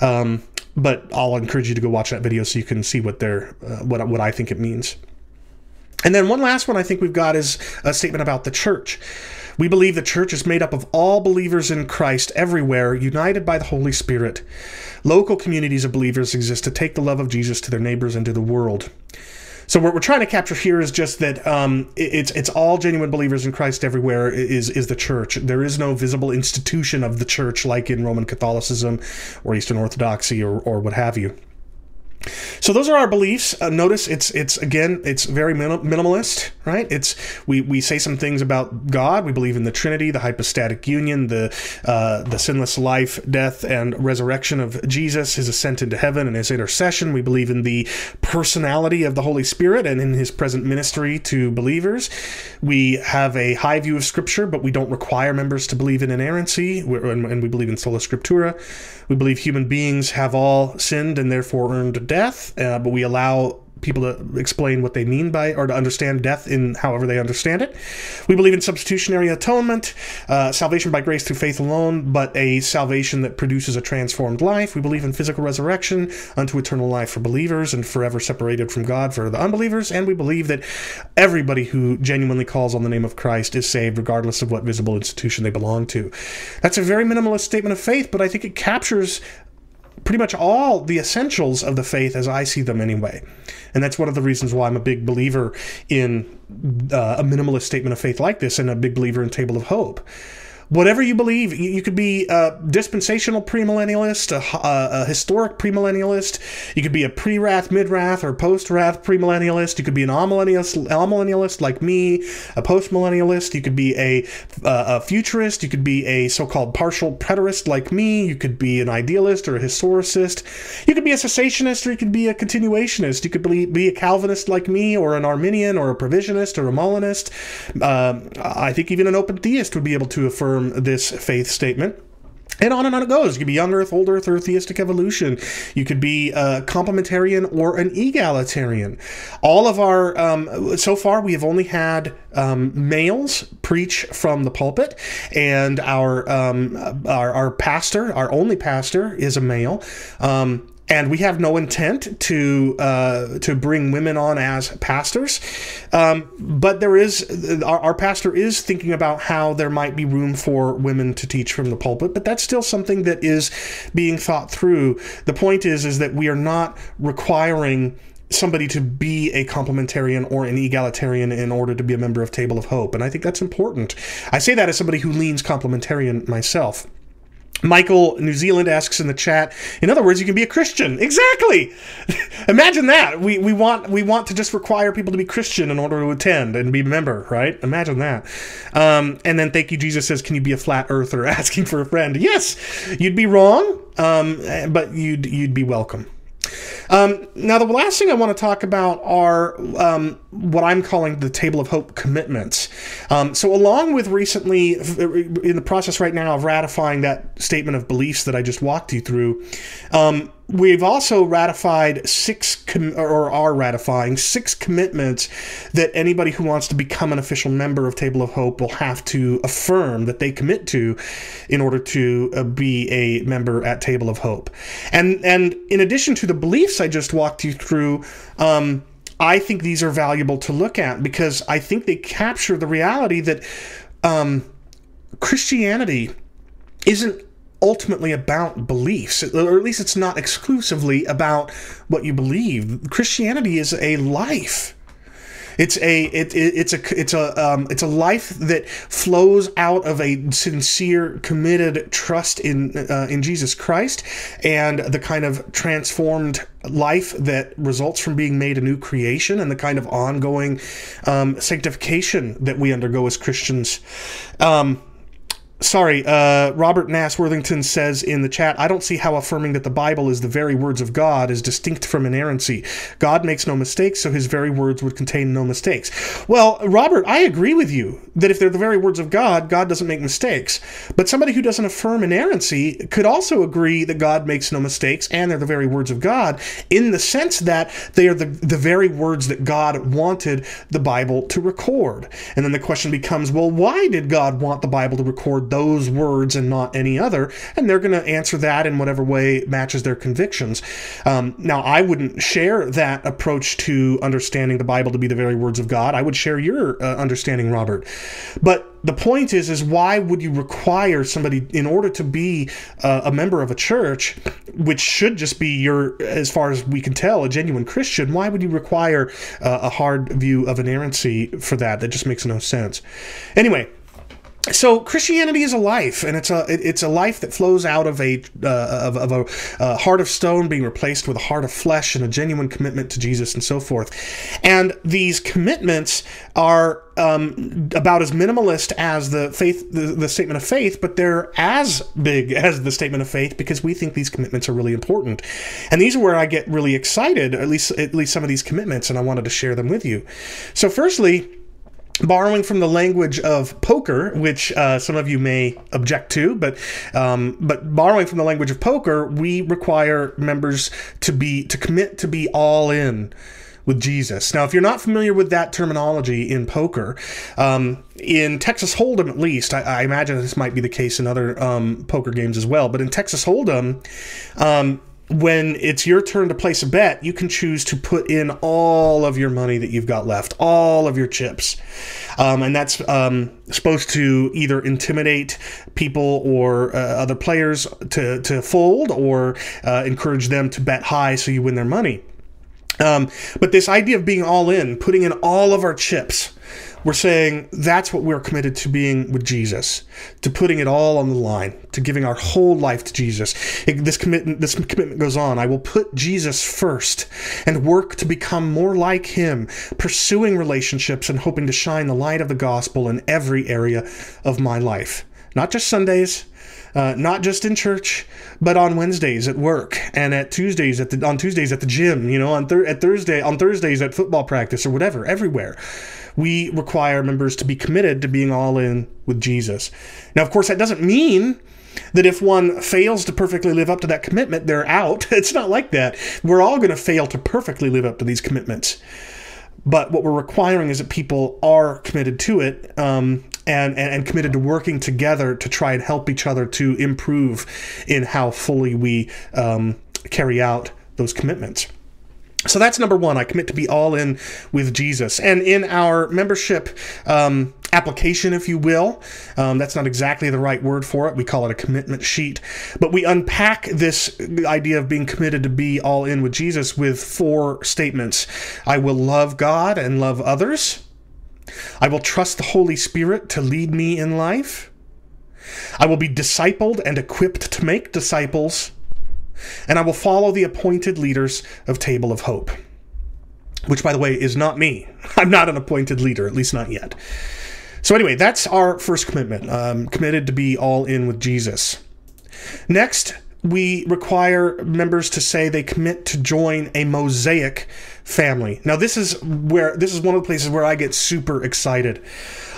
Speaker 1: Um, but I'll encourage you to go watch that video so you can see what they're, uh, what what I think it means. And then one last one I think we've got is a statement about the church. We believe the church is made up of all believers in Christ everywhere, united by the Holy Spirit. Local communities of believers exist to take the love of Jesus to their neighbors and to the world. So what we're trying to capture here is just that um, it's it's all genuine believers in Christ everywhere is is the church. There is no visible institution of the church like in Roman Catholicism or Eastern Orthodoxy or, or what have you. So those are our beliefs. Uh, notice it's it's again it's very minimalist, right? It's we we say some things about God. We believe in the Trinity, the hypostatic union, the uh, the sinless life, death, and resurrection of Jesus, His ascent into heaven, and His intercession. We believe in the personality of the Holy Spirit and in His present ministry to believers. We have a high view of Scripture, but we don't require members to believe in inerrancy, and we believe in sola scriptura. We believe human beings have all sinned and therefore earned death, uh, but we allow people to explain what they mean by or to understand death in however they understand it. We believe in substitutionary atonement, uh, salvation by grace through faith alone, but a salvation that produces a transformed life. We believe in physical resurrection unto eternal life for believers and forever separated from God for the unbelievers. And we believe that everybody who genuinely calls on the name of Christ is saved regardless of what visible institution they belong to. That's a very minimalist statement of faith, but I think it captures pretty much all the essentials of the faith as I see them anyway. And that's one of the reasons why I'm a big believer in uh, a minimalist statement of faith like this and a big believer in Table of Hope whatever you believe. You could be a dispensational premillennialist, a, a historic premillennialist. You could be a pre-wrath, mid-wrath, or post-wrath premillennialist. You could be an amillennialist, amillennialist like me, a postmillennialist. You could be a, a futurist. You could be a so-called partial preterist like me. You could be an idealist or a historicist. You could be a cessationist or you could be a continuationist. You could be, be a Calvinist like me or an Arminian or a provisionist or a Molinist. Uh, I think even an open theist would be able to affirm affirm this faith statement. And on and on it goes. You could be young Earth, old Earth, or theistic evolution. You could be a complementarian or an egalitarian. All of our, um, so far, we have only had um, males preach from the pulpit, and our, um, our, our pastor, our only pastor, is a male. And we have no intent to uh, to bring women on as pastors. Um, but there is our, our, pastor is thinking about how there might be room for women to teach from the pulpit, but that's still something that is being thought through. The point is is that we are not requiring somebody to be a complementarian or an egalitarian in order to be a member of Table of Hope, and I think that's important. I say that as somebody who leans complementarian myself. Michael New Zealand asks in the chat. In other words, you can be a Christian. Exactly. Imagine that. We we want we want to just require people to be Christian in order to attend and be a member, right? Imagine that. Um, and then thank you, Jesus says, "Can you be a flat earther?" Asking for a friend. Yes, you'd be wrong, um, but you'd you'd be welcome. Um, now, the last thing I want to talk about are um, what I'm calling the Table of Hope commitments. Um, so, along with recently, in the process right now of ratifying that statement of beliefs that I just walked you through, um, we've also ratified six com- or are ratifying six commitments that anybody who wants to become an official member of Table of Hope will have to affirm that they commit to in order to uh, be a member at Table of Hope. And and in addition to the beliefs I just walked you through, um, I think these are valuable to look at because I think they capture the reality that um, Christianity isn't ultimately about beliefs, or at least it's not exclusively about what you believe. Christianity is a life. It's a it, it, it's a it's a um, it's a life that flows out of a sincere, committed trust in uh, in Jesus Christ, and the kind of transformed life that results from being made a new creation, and the kind of ongoing um, sanctification that we undergo as Christians. Um, sorry, uh, Robert Nass Worthington says in the chat, I don't see how affirming that the Bible is the very words of God is distinct from inerrancy. God makes no mistakes, so his very words would contain no mistakes. Well, Robert, I agree with you that if they're the very words of God, God doesn't make mistakes. But somebody who doesn't affirm inerrancy could also agree that God makes no mistakes and they're the very words of God in the sense that they are the, the very words that God wanted the Bible to record. And then the question becomes, well, why did God want the Bible to record those words and not any other, and they're going to answer that in whatever way matches their convictions. Um, now, I wouldn't share that approach to understanding the Bible to be the very words of God. I would share your uh, understanding, Robert. But the point is, is why would you require somebody in order to be uh, a member of a church, which should just be your, as far as we can tell, a genuine Christian? Why would you require uh, a hard view of inerrancy for that? That just makes no sense. Anyway, so Christianity is a life, and it's a it's a life that flows out of a uh, of, of, a, heart of stone being replaced with a heart of flesh and a genuine commitment to Jesus and so forth. And these commitments are um, about as minimalist as the faith the, the statement of faith, but they're as big as the statement of faith because we think these commitments are really important. And these are where I get really excited, at least at least some of these commitments, and I wanted to share them with you. So, firstly borrowing from the language of poker, which uh, some of you may object to, but um, but borrowing from the language of poker, we require members to be to commit to be all in with Jesus. Now, if you're not familiar with that terminology in poker, um, in Texas Hold'em at least, I, I, imagine this might be the case in other um, poker games as well, but in Texas Hold'em, um, when it's your turn to place a bet, you can choose to put in all of your money that you've got left, all of your chips. Um, and that's um, supposed to either intimidate people or uh, other players to, to fold or uh, encourage them to bet high so you win their money. Um, but this idea of being all in, putting in all of our chips, we're saying that's what we're committed to being with Jesus, to putting it all on the line, to giving our whole life to Jesus. It, this commitment, this commitment goes on. I will put Jesus first and work to become more like Him, pursuing relationships and hoping to shine the light of the gospel in every area of my life. Not just Sundays, uh, not just in church, but on Wednesdays at work and at Tuesdays at the on Tuesdays at the gym. You know, on thir- at Thursday on Thursdays at football practice or whatever. Everywhere, we require members to be committed to being all in with Jesus. Now, of course, that doesn't mean that if one fails to perfectly live up to that commitment, they're out. It's not like that. We're all going to fail to perfectly live up to these commitments. But what we're requiring is that people are committed to it um, and, and, and committed to working together to try and help each other to improve in how fully we um, carry out those commitments. So that's number one. I commit to be all in with Jesus. And in our membership um, application, if you will, um, that's not exactly the right word for it. We call it a commitment sheet. But we unpack this idea of being committed to be all in with Jesus with four statements I will love God and love others. I will trust the Holy Spirit to lead me in life. I will be discipled and equipped to make disciples, and I will follow the appointed leaders of Table of Hope. Which, by the way, is not me. I'm not an appointed leader, at least not yet. So, anyway, that's our first commitment um, committed to be all in with Jesus. Next, we require members to say they commit to join a mosaic family. Now, this is where this is one of the places where I get super excited.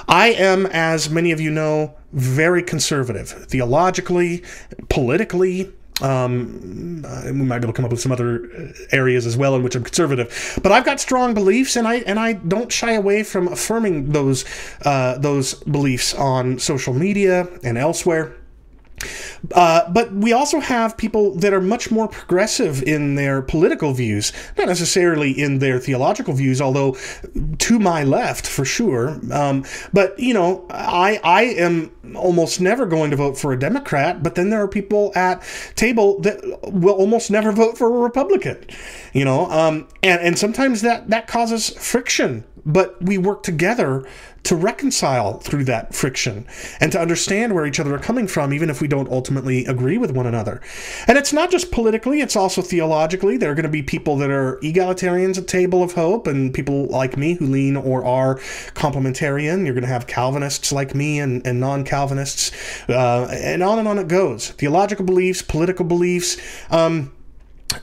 Speaker 1: I am, as many of you know, very conservative theologically, politically. Um, uh, we might be able to come up with some other areas as well in which I'm conservative, but I've got strong beliefs, and I and I don't shy away from affirming those uh, those beliefs on social media and elsewhere. Uh, but we also have people that are much more progressive in their political views, not necessarily in their theological views, although to my left for sure. Um, but you know, I I am almost never going to vote for a Democrat, but then there are people at table that will almost never vote for a Republican. You know, um, and and sometimes that that causes friction but we work together to reconcile through that friction and to understand where each other are coming from, even if we don't ultimately agree with one another. And it's not just politically, it's also theologically. There are going to be people that are egalitarians at Table of Hope and people like me who lean or are complementarian. You're going to have Calvinists like me and, and non Calvinists, uh, and on and on it goes. Theological beliefs, political beliefs. Um,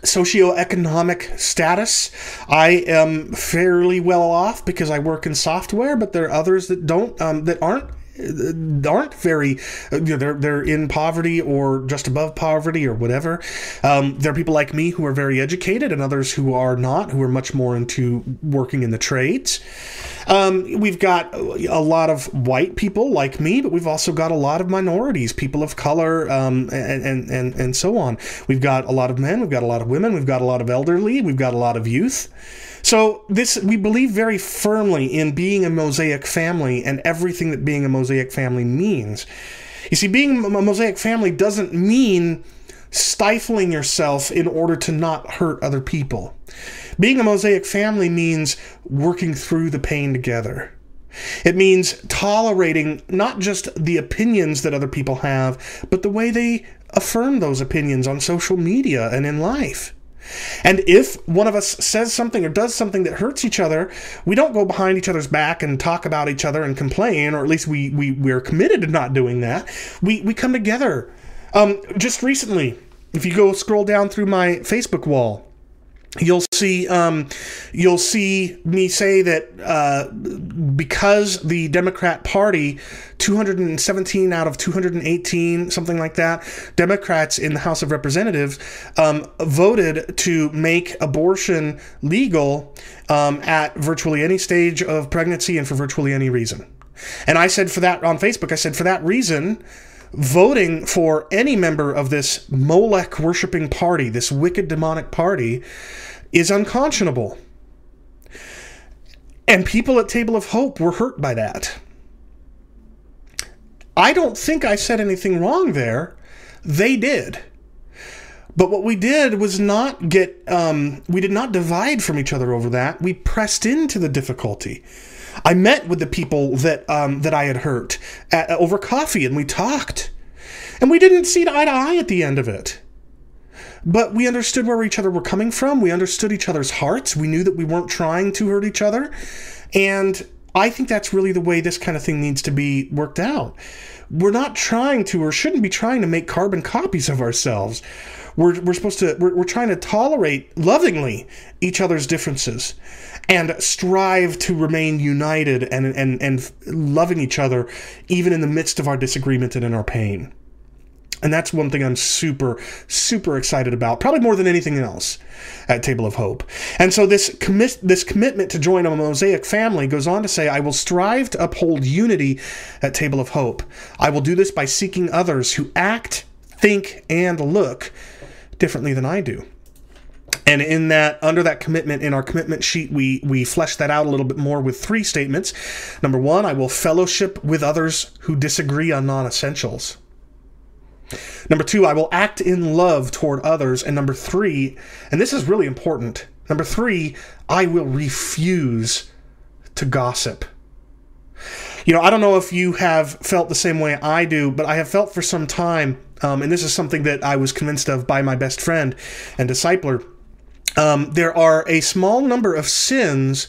Speaker 1: socioeconomic status. I am fairly well off because I work in software, but there are others that don't um, that aren't aren't very know, they're they're in poverty or just above poverty or whatever um, there are people like me who are very educated and others who are not who are much more into working in the trades um, we've got a lot of white people like me but we've also got a lot of minorities people of color um, and, and and and so on we've got a lot of men we've got a lot of women we've got a lot of elderly we've got a lot of youth so this we believe very firmly in being a mosaic family and everything that being a mosaic family means. You see, being a mosaic family doesn't mean stifling yourself in order to not hurt other people. Being a mosaic family means working through the pain together. It means tolerating not just the opinions that other people have, but the way they affirm those opinions on social media and in life. And if one of us says something or does something that hurts each other, we don't go behind each other's back and talk about each other and complain, or at least we, we, we're committed to not doing that. We, we come together. Um, just recently, if you go scroll down through my Facebook wall, you'll see um, you'll see me say that uh, because the Democrat Party, 217 out of 218, something like that, Democrats in the House of Representatives um, voted to make abortion legal um, at virtually any stage of pregnancy and for virtually any reason. And I said for that on Facebook, I said for that reason voting for any member of this Molech worshiping party, this wicked demonic party, is unconscionable. And people at Table of Hope were hurt by that. I don't think I said anything wrong there. They did. But what we did was not get, um, we did not divide from each other over that. We pressed into the difficulty. I met with the people that um, that I had hurt at, over coffee, and we talked, and we didn't see eye to eye at the end of it. But we understood where each other were coming from. We understood each other's hearts. We knew that we weren't trying to hurt each other, and I think that's really the way this kind of thing needs to be worked out. We're not trying to, or shouldn't be trying to, make carbon copies of ourselves. We're, we're supposed to, we're, we're trying to tolerate lovingly each other's differences and strive to remain united and, and, and loving each other even in the midst of our disagreement and in our pain. And that's one thing I'm super, super excited about, probably more than anything else at Table of Hope. And so this commit this commitment to join a Mosaic family goes on to say, I will strive to uphold unity at Table of Hope. I will do this by seeking others who act, think, and look differently than I do. And in that, under that commitment, in our commitment sheet, we we flesh that out a little bit more with three statements. Number one, I will fellowship with others who disagree on non-essentials. Number two, I will act in love toward others. And number three, and this is really important. Number three, I will refuse to gossip. You know, I don't know if you have felt the same way I do, but I have felt for some time, um, and this is something that I was convinced of by my best friend and discipler. Um, there are a small number of sins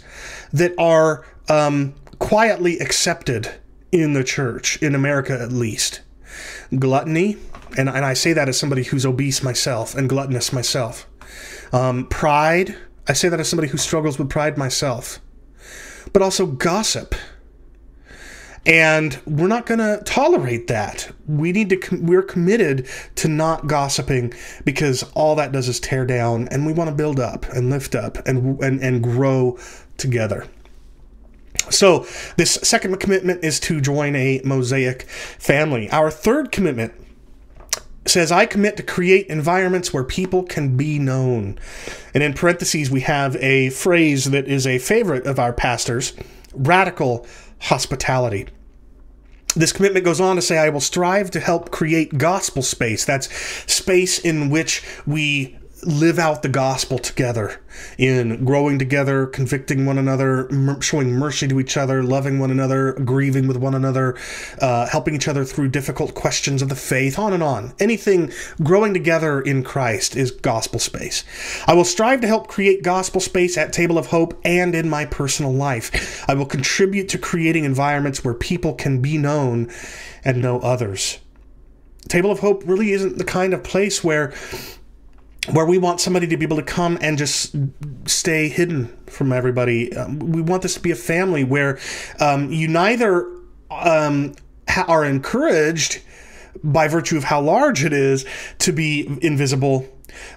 Speaker 1: that are um, quietly accepted in the church, in America at least. Gluttony, and, and I say that as somebody who's obese myself and gluttonous myself. Um, pride, I say that as somebody who struggles with pride myself. But also gossip. And we're not going to tolerate that. We need to, we're committed to not gossiping because all that does is tear down and we want to build up and lift up and, and, and grow together. So, this second commitment is to join a Mosaic family. Our third commitment says, I commit to create environments where people can be known. And in parentheses, we have a phrase that is a favorite of our pastors radical hospitality. This commitment goes on to say, I will strive to help create gospel space. That's space in which we live out the gospel together in growing together, convicting one another, showing mercy to each other, loving one another, grieving with one another, uh, helping each other through difficult questions of the faith, on and on. Anything growing together in Christ is gospel space. I will strive to help create gospel space at Table of Hope and in my personal life. I will contribute to creating environments where people can be known and know others. Table of Hope really isn't the kind of place where where we want somebody to be able to come and just stay hidden from everybody. Um, we want this to be a family where um, you neither um, ha- are encouraged by virtue of how large it is to be invisible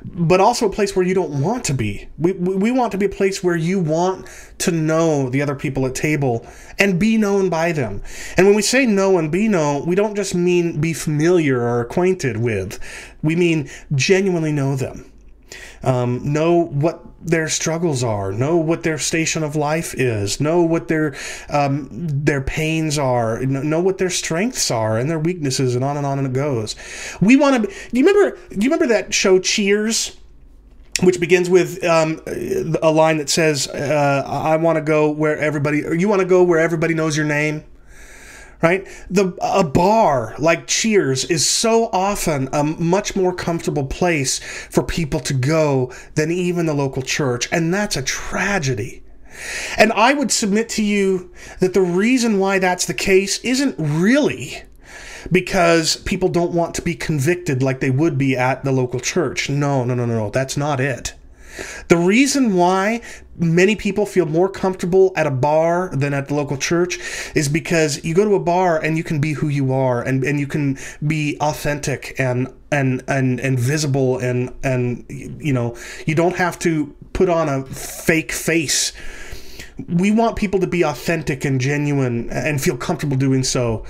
Speaker 1: but also a place where you don't want to be. We, we want to be a place where you want to know the other people at table and be known by them. And when we say know and be known, we don't just mean be familiar or acquainted with, we mean genuinely know them. Um, know what their struggles are, know what their station of life is, know what their um, their pains are, know what their strengths are and their weaknesses, and on and on and it goes. We want to. Do you remember? Do you remember that show Cheers? Which begins with um, a line that says, uh, "I want to go where everybody, or you want to go where everybody knows your name." Right? The a bar like Cheers is so often a much more comfortable place for people to go than even the local church, and that's a tragedy. And I would submit to you that the reason why that's the case isn't really because people don't want to be convicted like they would be at the local church. No, no, no, no, no. That's not it. The reason why many people feel more comfortable at a bar than at the local church is because you go to a bar and you can be who you are and, and you can be authentic and and and and visible and and you know you don't have to put on a fake face. We want people to be authentic and genuine and feel comfortable doing so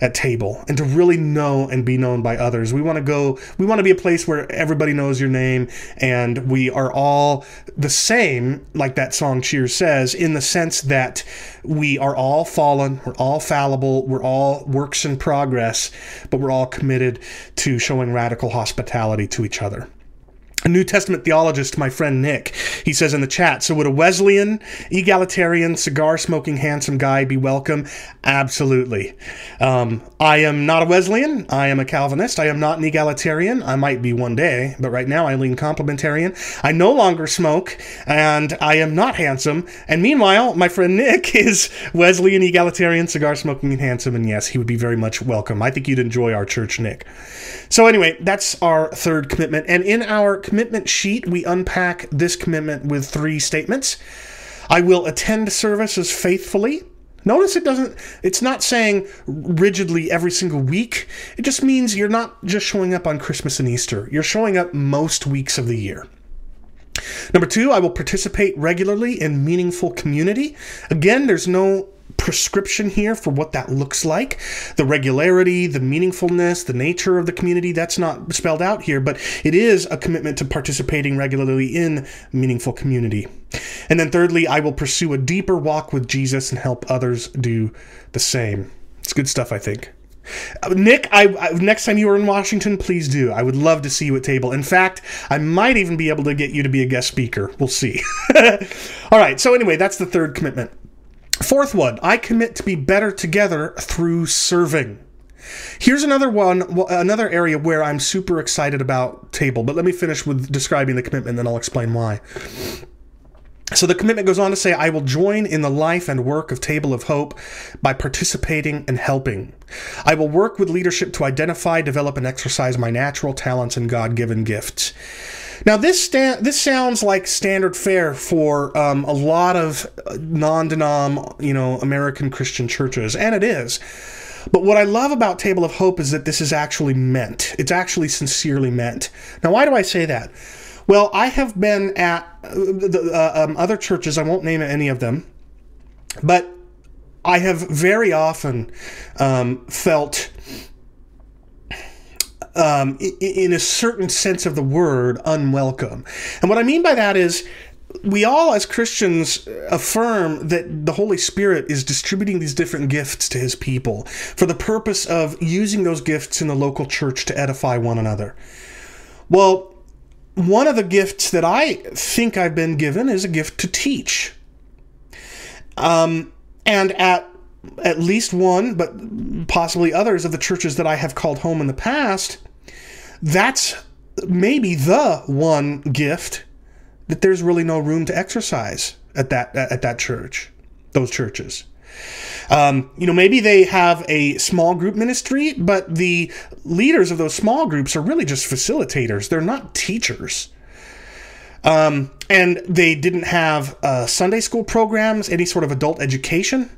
Speaker 1: at table and to really know and be known by others. We want to go, we want to be a place where everybody knows your name and we are all the same, like that song Cheers says, in the sense that we are all fallen, we're all fallible, we're all works in progress, but we're all committed to showing radical hospitality to each other a New Testament theologist, my friend Nick, he says in the chat, so would a Wesleyan, egalitarian, cigar smoking, handsome guy be welcome? Absolutely. Um, I am not a Wesleyan. I am a Calvinist. I am not an egalitarian. I might be one day, but right now I lean complementarian. I no longer smoke, and I am not handsome. And meanwhile, my friend Nick is Wesleyan, egalitarian, cigar smoking, and handsome. And yes, he would be very much welcome. I think you'd enjoy our church, Nick. So, anyway, that's our third commitment. And in our commitment sheet, we unpack this commitment with three statements. I will attend services faithfully. Notice it doesn't, it's not saying rigidly every single week. It just means you're not just showing up on Christmas and Easter, you're showing up most weeks of the year. Number two, I will participate regularly in meaningful community. Again, there's no prescription here for what that looks like. The regularity, the meaningfulness, the nature of the community, that's not spelled out here, but it is a commitment to participating regularly in meaningful community. And then thirdly, I will pursue a deeper walk with Jesus and help others do the same. It's good stuff, I think. Uh, Nick, I, I, next time you are in Washington, please do. I would love to see you at table. In fact, I might even be able to get you to be a guest speaker. We'll see. All right. So anyway, that's the third commitment. Fourth one, I commit to be better together through serving. Here's another one, another area where I'm super excited about table, but let me finish with describing the commitment, then I'll explain why. So the commitment goes on to say, I will join in the life and work of Table of Hope by participating and helping. I will work with leadership to identify, develop, and exercise my natural talents and God given gifts. Now, this sta- this sounds like standard fare for um, a lot of non-denom, you know, American Christian churches, and it is. But what I love about Table of Hope is that this is actually meant. It's actually sincerely meant. Now, why do I say that? Well, I have been at uh, the, uh, um, other churches. I won't name any of them, but I have very often um, felt, um, in a certain sense of the word, unwelcome. And what I mean by that is, we all as Christians affirm that the Holy Spirit is distributing these different gifts to his people for the purpose of using those gifts in the local church to edify one another. Well, one of the gifts that I think I've been given is a gift to teach. Um, and at at least one, but possibly others of the churches that I have called home in the past, that's maybe the one gift that there's really no room to exercise at that at that church, those churches. Um, you know, maybe they have a small group ministry, but the leaders of those small groups are really just facilitators. They're not teachers. Um, and they didn't have uh, Sunday school programs, any sort of adult education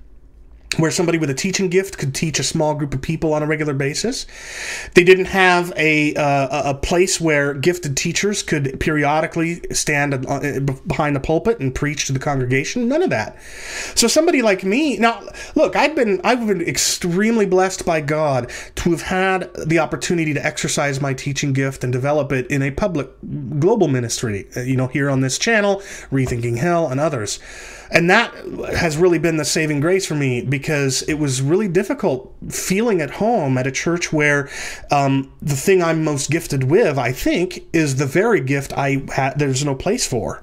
Speaker 1: where somebody with a teaching gift could teach a small group of people on a regular basis. They didn't have a uh, a place where gifted teachers could periodically stand uh, behind the pulpit and preach to the congregation. None of that. So somebody like me, now look, I've been I've been extremely blessed by God to have had the opportunity to exercise my teaching gift and develop it in a public global ministry. Uh, you know, here on this channel, rethinking hell and others and that has really been the saving grace for me because it was really difficult feeling at home at a church where um, the thing I'm most gifted with, I think, is the very gift I ha- there's no place for.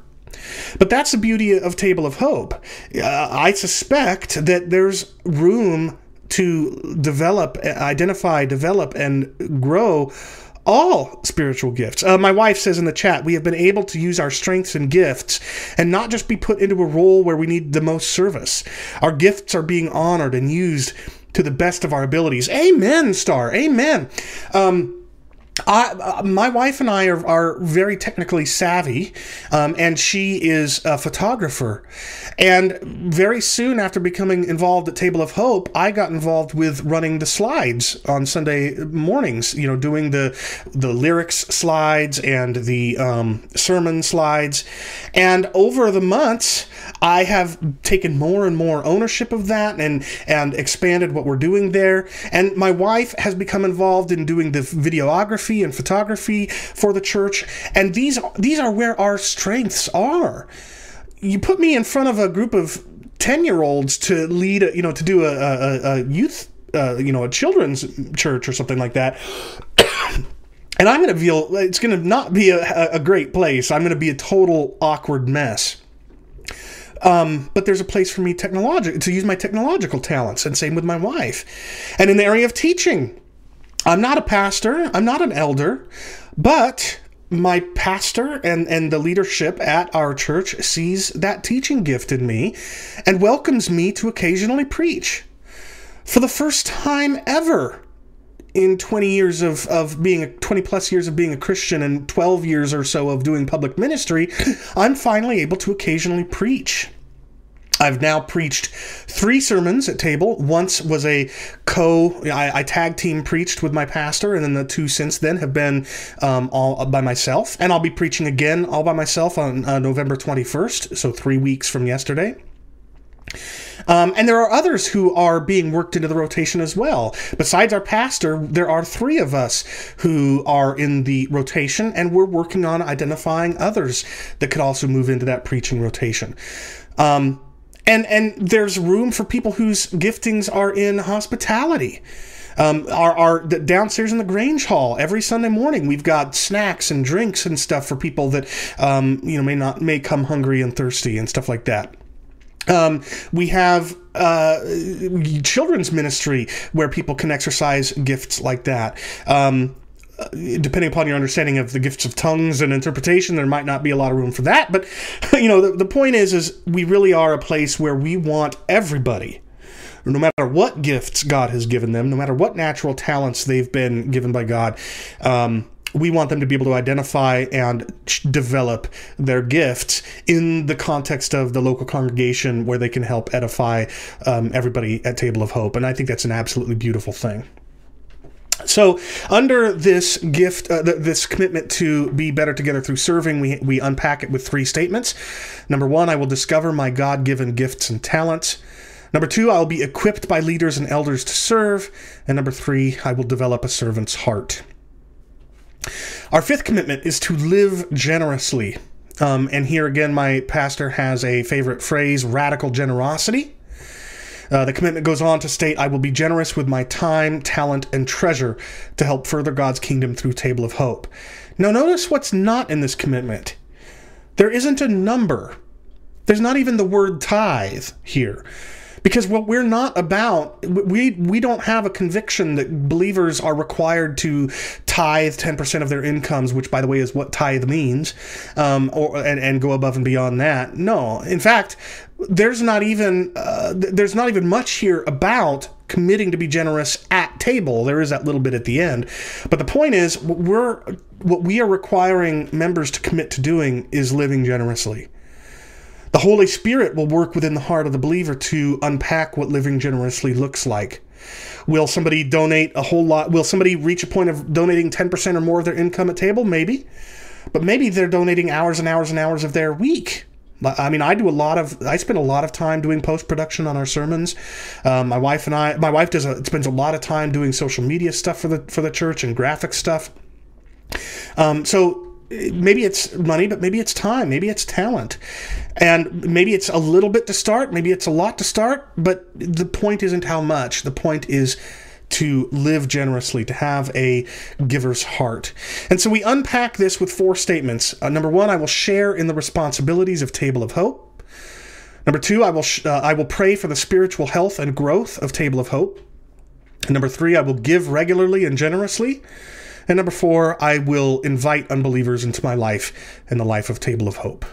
Speaker 1: But that's the beauty of Table of Hope. Uh, I suspect that there's room to develop, identify, develop, and grow all spiritual gifts. Uh, my wife says in the chat, we have been able to use our strengths and gifts and not just be put into a role where we need the most service. Our gifts are being honored and used to the best of our abilities. Amen, Star. Amen. Um, I, uh, my wife and I are, are very technically savvy, um, and she is a photographer. And very soon after becoming involved at Table of Hope, I got involved with running the slides on Sunday mornings. You know, doing the the lyrics slides and the um, sermon slides. And over the months, I have taken more and more ownership of that and and expanded what we're doing there. And my wife has become involved in doing the videography and photography for the church, and these these are where our strengths are. You put me in front of a group of ten year olds to lead, a, you know, to do a, a, a youth, uh, you know, a children's church or something like that. and I'm going to feel it's going to not be a, a great place. I'm going to be a total awkward mess. Um, but there's a place for me technologic to use my technological talents, and same with my wife. And in the area of teaching, I'm not a pastor, I'm not an elder, but my pastor and, and the leadership at our church sees that teaching gift in me and welcomes me to occasionally preach. For the first time ever in 20 years of, of being a 20 plus years of being a Christian and 12 years or so of doing public ministry, I'm finally able to occasionally preach. I've now preached three sermons at table. Once was a co, I, I, tag team preached with my pastor, and then the two since then have been um, all by myself. And I'll be preaching again all by myself on uh, November 21st, so three weeks from yesterday. Um, and there are others who are being worked into the rotation as well. Besides our pastor, there are three of us who are in the rotation, and we're working on identifying others that could also move into that preaching rotation. Um, and and there's room for people whose giftings are in hospitality. Um, our, our downstairs in the Grange Hall every Sunday morning we've got snacks and drinks and stuff for people that um, you know may not may come hungry and thirsty and stuff like that. Um, we have uh, children's ministry where people can exercise gifts like that. Um, depending upon your understanding of the gifts of tongues and interpretation, there might not be a lot of room for that. But you know, the, the point is, is we really are a place where we want everybody no matter what gifts God has given them, no matter what natural talents they've been given by God, um, we want them to be able to identify and develop their gifts in the context of the local congregation where they can help edify um, everybody at Table of Hope. And I think that's an absolutely beautiful thing. So, under this gift, uh, th- this commitment to be better together through serving, we, we unpack it with three statements. Number one, I will discover my God given gifts and talents. Number two, I'll be equipped by leaders and elders to serve. And number three, I will develop a servant's heart. Our fifth commitment is to live generously. Um, and here again, my pastor has a favorite phrase radical generosity. Uh, the commitment goes on to state, I will be generous with my time, talent, and treasure to help further God's kingdom through Table of Hope. Now, notice what's not in this commitment. There isn't a number, there's not even the word tithe here because what we're not about we we don't have a conviction that believers are required to tithe 10% of their incomes which by the way is what tithe means um, or and, and go above and beyond that. No. In fact there's not even uh, there's not even much here about committing to be generous at table. There is that little bit at the end. But the point is we're what we are requiring members to commit to doing is living generously the Holy Spirit will work within the heart of the believer to unpack what living generously looks like. Will somebody donate a whole lot? Will somebody reach a point of donating 10% or more of their income at table? Maybe. But maybe they're donating hours and hours and hours of their week. I mean, I do a lot of. I spend a lot of time doing post production on our sermons. Um, my wife and I. My wife does. A, spends a lot of time doing social media stuff for the for the church and graphic stuff. Um, so maybe it's money, but maybe it's time, maybe it's talent. And maybe it's a little bit to start, maybe it's a lot to start, but the point isn't how much. The point is to live generously, to have a giver's heart. And so we unpack this with four statements. Uh, number one, I will share in the responsibilities of Table of Hope. Number two, I will sh- uh, I will pray for the spiritual health and growth of Table of Hope. And number three, I will give regularly and generously. And number four, I will invite unbelievers into my life and the life of Table of Hope.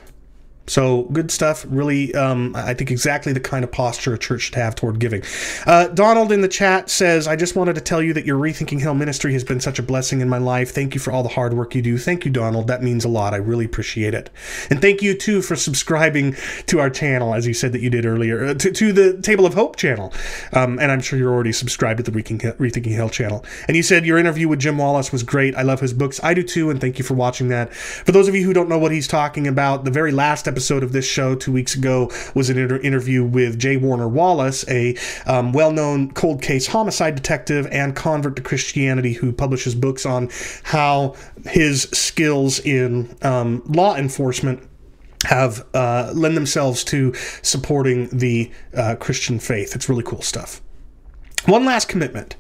Speaker 1: So good stuff. Really, um, I think exactly the kind of posture a church should have toward giving. Uh, Donald in the chat says, "I just wanted to tell you that your Rethinking Hell ministry has been such a blessing in my life. Thank you for all the hard work you do. Thank you, Donald. That means a lot. I really appreciate it. And thank you too for subscribing to our channel, as you said that you did earlier, uh, to, to, the Table of Hope channel. Um, and I'm sure you're already subscribed to the Rethinking, Rethinking Hell channel. And you said your interview with Jim Wallace was great. I love his books. I do too. And thank you for watching that. For those of you who don't know what he's talking about, the very last episode of this show two weeks ago was an inter- interview with J. Warner Wallace, a um, well known cold case homicide detective and convert to Christianity who publishes books on how his skills in um, law enforcement have uh, lend themselves to supporting the uh, Christian faith. It's really cool stuff. One last commitment.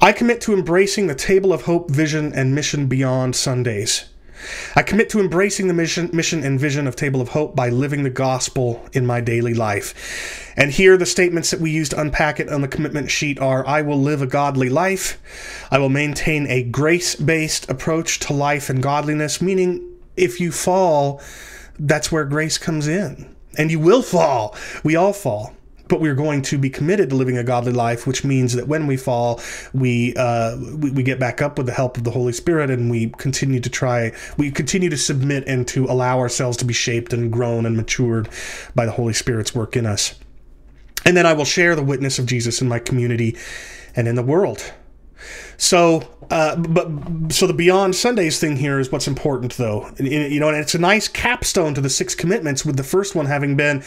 Speaker 1: I commit to embracing the Table of Hope vision and mission beyond Sundays. I commit to embracing the mission, mission and vision of Table of Hope by living the gospel in my daily life. And here, the statements that we use to unpack it on the commitment sheet are I will live a godly life. I will maintain a grace based approach to life and godliness, meaning if you fall, that's where grace comes in. And you will fall. We all fall but we're going to be committed to living a godly life, which means that when we fall, we, uh, we, we get back up with the help of the Holy Spirit, and we continue to try, we continue to submit and to allow ourselves to be shaped and grown and matured by the Holy Spirit's work in us. And then I will share the witness of Jesus in my community and in the world. So, uh, but so the beyond Sundays thing here is what's important, though. You know, and it's a nice capstone to the six commitments, with the first one having been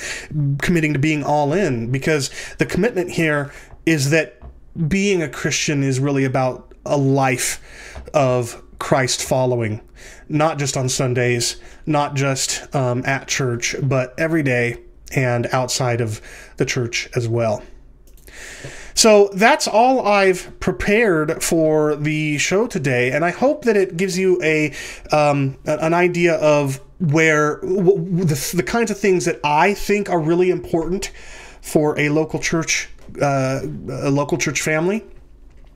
Speaker 1: committing to being all in, because the commitment here is that being a Christian is really about a life of Christ following, not just on Sundays, not just um, at church, but every day and outside of the church as well. So that's all I've prepared for the show today, and I hope that it gives you a um, an idea of where the, the kinds of things that I think are really important for a local church, uh, a local church family.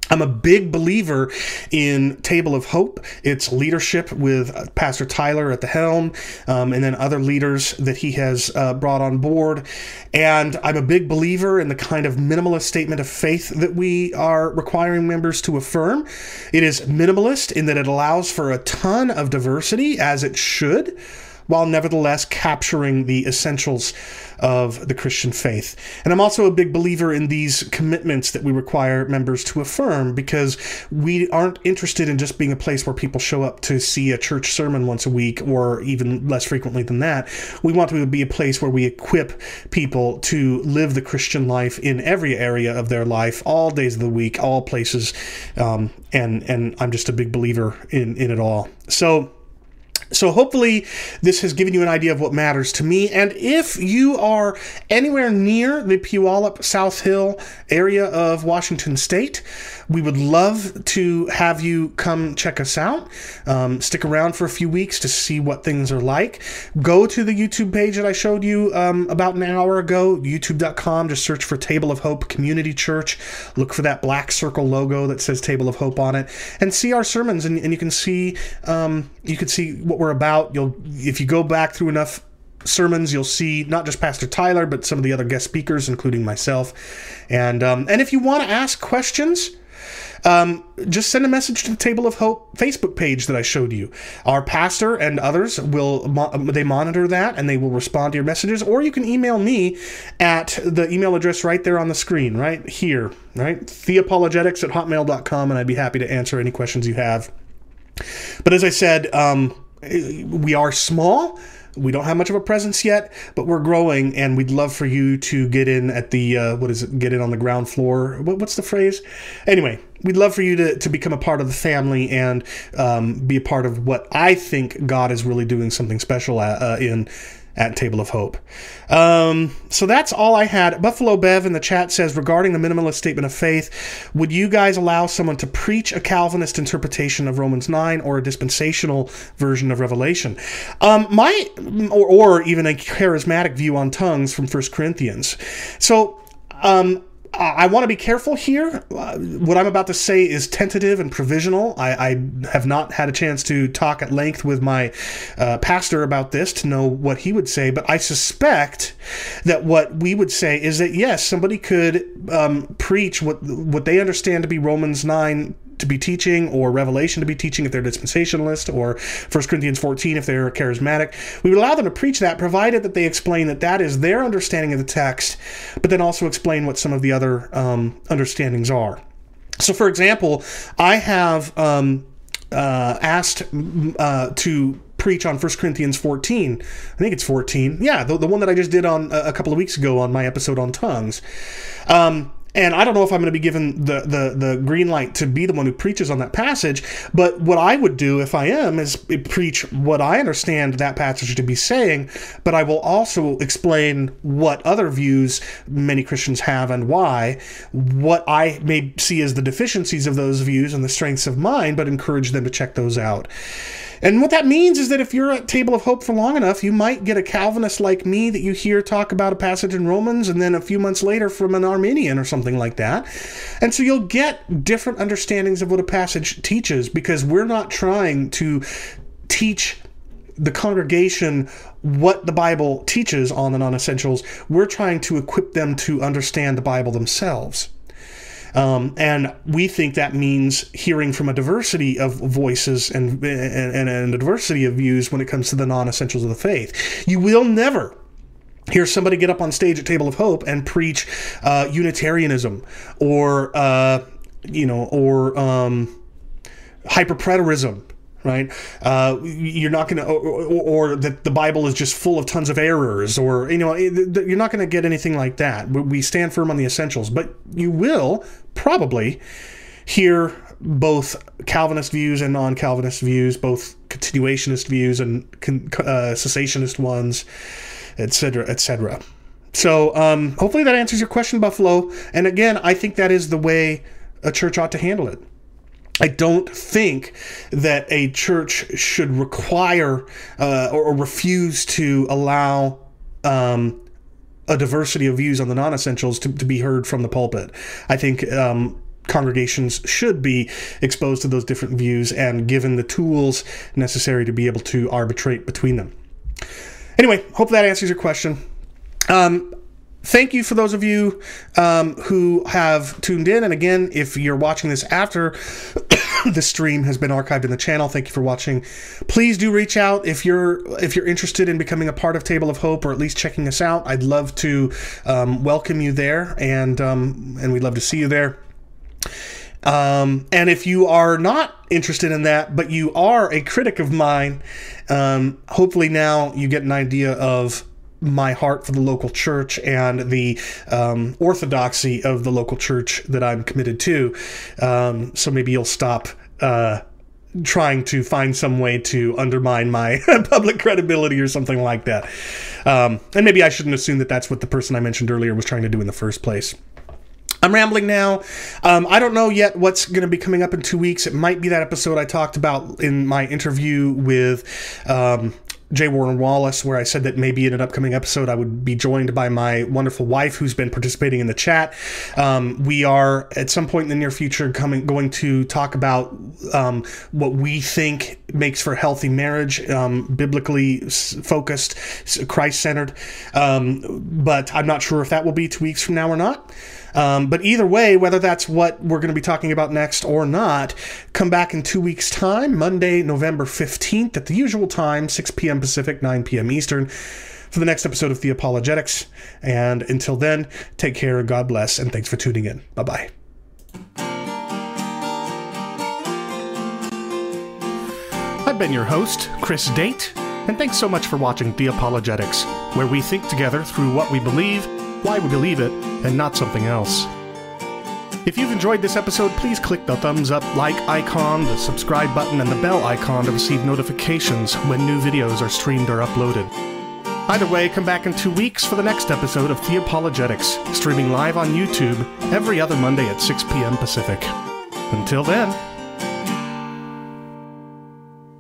Speaker 1: I'm a big believer in Table of Hope. Its leadership with uh, Pastor Tyler at the helm, um, and then other leaders that he has uh, brought on board. And I'm a big believer in the kind of minimalist statement of faith that we are requiring members to affirm. It is minimalist in that it allows for a ton of diversity, as it should while nevertheless capturing the essentials of the Christian faith. And I'm also a big believer in these commitments that we require members to affirm because we aren't interested in just being a place where people show up to see a church sermon once a week or even less frequently than that. We want to be a place where we equip people to live the Christian life in every area of their life, all days of the week, all places. Um, and, and I'm just a big believer in, in it all. So, so hopefully this has given you an idea of what matters to me. And if you are anywhere near the Puyallup South Hill area of Washington State, we would love to have you come check us out. Um, stick around for a few weeks to see what things are like. Go to the YouTube page that I showed you um, about an hour ago, youtube.com. Just search for Table of Hope Community Church. Look for that black circle logo that says Table of Hope on it, and see our sermons. And, and you can see um, you can see what we're about. You'll if you go back through enough sermons, you'll see not just Pastor Tyler, but some of the other guest speakers, including myself. And um, and if you want to ask questions, um, just send a message to the Table of Hope Facebook page that I showed you. Our pastor and others will they monitor that and they will respond to your messages, or you can email me at the email address right there on the screen, right here, right? Theopologetics at hotmail.com, and I'd be happy to answer any questions you have. But as I said, um, we are small we don't have much of a presence yet, but we're growing, and we'd love for you to get in at the uh, what is it? Get in on the ground floor. What, what's the phrase? Anyway, we'd love for you to, to become a part of the family and um, be a part of what I think God is really doing something special at, uh, in at Table of Hope. Um, so that's all I had. Buffalo Bev in the chat says regarding the minimalist statement of faith, would you guys allow someone to preach a Calvinist interpretation of Romans 9 or a dispensational version of Revelation? Um, my, or, or even a charismatic view on tongues from 1 Corinthians. So, um, I want to be careful here. Uh, what I'm about to say is tentative and provisional. I, I, have not had a chance to talk at length with my uh, pastor about this to know what he would say, but I suspect that what we would say is that yes, somebody could um, preach what what they understand to be Romans nine to be teaching or Revelation to be teaching if they're dispensationalist or 1 Corinthians 14 if they're charismatic. We would allow them to preach that provided that they explain that that is their understanding of the text, but then also explain what some of the other um, understandings are. So, for example, I have um, uh, asked uh, to preach on 1 Corinthians 14. I think it's 14. Yeah, the, the one that I just did on a couple of weeks ago on my episode on tongues. Um, and I don't know if I'm going to be given the, the, the green light to be the one who preaches on that passage, but what I would do if I am is preach what I understand that passage to be saying, but I will also explain what other views many Christians have and why, what I may see as the deficiencies of those views and the strengths of mine, but encourage them to check those out. And what that means is that if you're at Table of Hope for long enough, you might get a Calvinist like me that you hear talk about a passage in Romans, and then a few months later from an Arminian or something like that. And so you'll get different understandings of what a passage teaches because we're not trying to teach the congregation what the Bible teaches on the non essentials. We're trying to equip them to understand the Bible themselves. Um, and we think that means hearing from a diversity of voices and, and, and a diversity of views when it comes to the non essentials of the faith. You will never hear somebody get up on stage at Table of Hope and preach uh, Unitarianism or, uh, you know, or um, hyperpreterism right? Uh, you're not going to, or, or, that the Bible is just full of tons of errors, or you know, you're not going to get anything like that. We stand firm on the essentials, but you will probably hear both Calvinist views and non-Calvinist views, both continuationist views and uh, cessationist ones, etc., etc. So um, hopefully that answers your question, Buffalo. And again, I think that is the way a church ought to handle it. I don't think that a church should require uh, or, or, refuse to allow um, a diversity of views on the non-essentials to, to be heard from the pulpit. I think um, congregations should be exposed to those different views and given the tools necessary to be able to arbitrate between them. Anyway, hope that answers your question. Um, thank you for those of you um, who have tuned in. And again, if you're watching this after the stream has been archived in the channel, thank you for watching. Please do reach out if you're if you're interested in becoming a part of Table of Hope or at least checking us out. I'd love to um, welcome you there, and um, and we'd love to see you there. Um, and if you are not interested in that, but you are a critic of mine, um, hopefully now you get an idea of my heart for the local church and the um, orthodoxy of the local church that I'm committed to. Um, so maybe you'll stop. Uh, trying to find some way to undermine my public credibility or something like that. Um, and maybe I shouldn't assume that that's what the person I mentioned earlier was trying to do in the first place. I'm rambling now. Um, I don't know yet what's going to be coming up in two weeks. It might be that episode I talked about in my interview with um, J. Warner Wallace, where I said that maybe in an upcoming episode I would be joined by my wonderful wife, who's been participating in the chat. Um, we are at some point in the near future coming going to talk about um, what we think makes for healthy marriage, um, biblically focused, Christ centered. Um, but I'm not sure if that will be two weeks from now or not. Um, but either way, whether that's what we're going to be talking about next or not, come back in two weeks' time, Monday, November 15th, at the usual time, 6 p.m. Pacific, 9 p.m. Eastern, for the next episode of Theopologetics. And until then, take care, God bless, and thanks for tuning in. Bye bye. I've been your host, Chris Date, and thanks so much for watching Theopologetics, where we think together through what we believe why we believe it, and not something else. If you've enjoyed this episode, please click the thumbs up, like icon, the subscribe button, and the bell icon to receive notifications when new videos are streamed or uploaded. Either way, come back in two weeks for the next episode of Theopologetics, streaming live on YouTube every other Monday at 6 p.m. Pacific. Until then,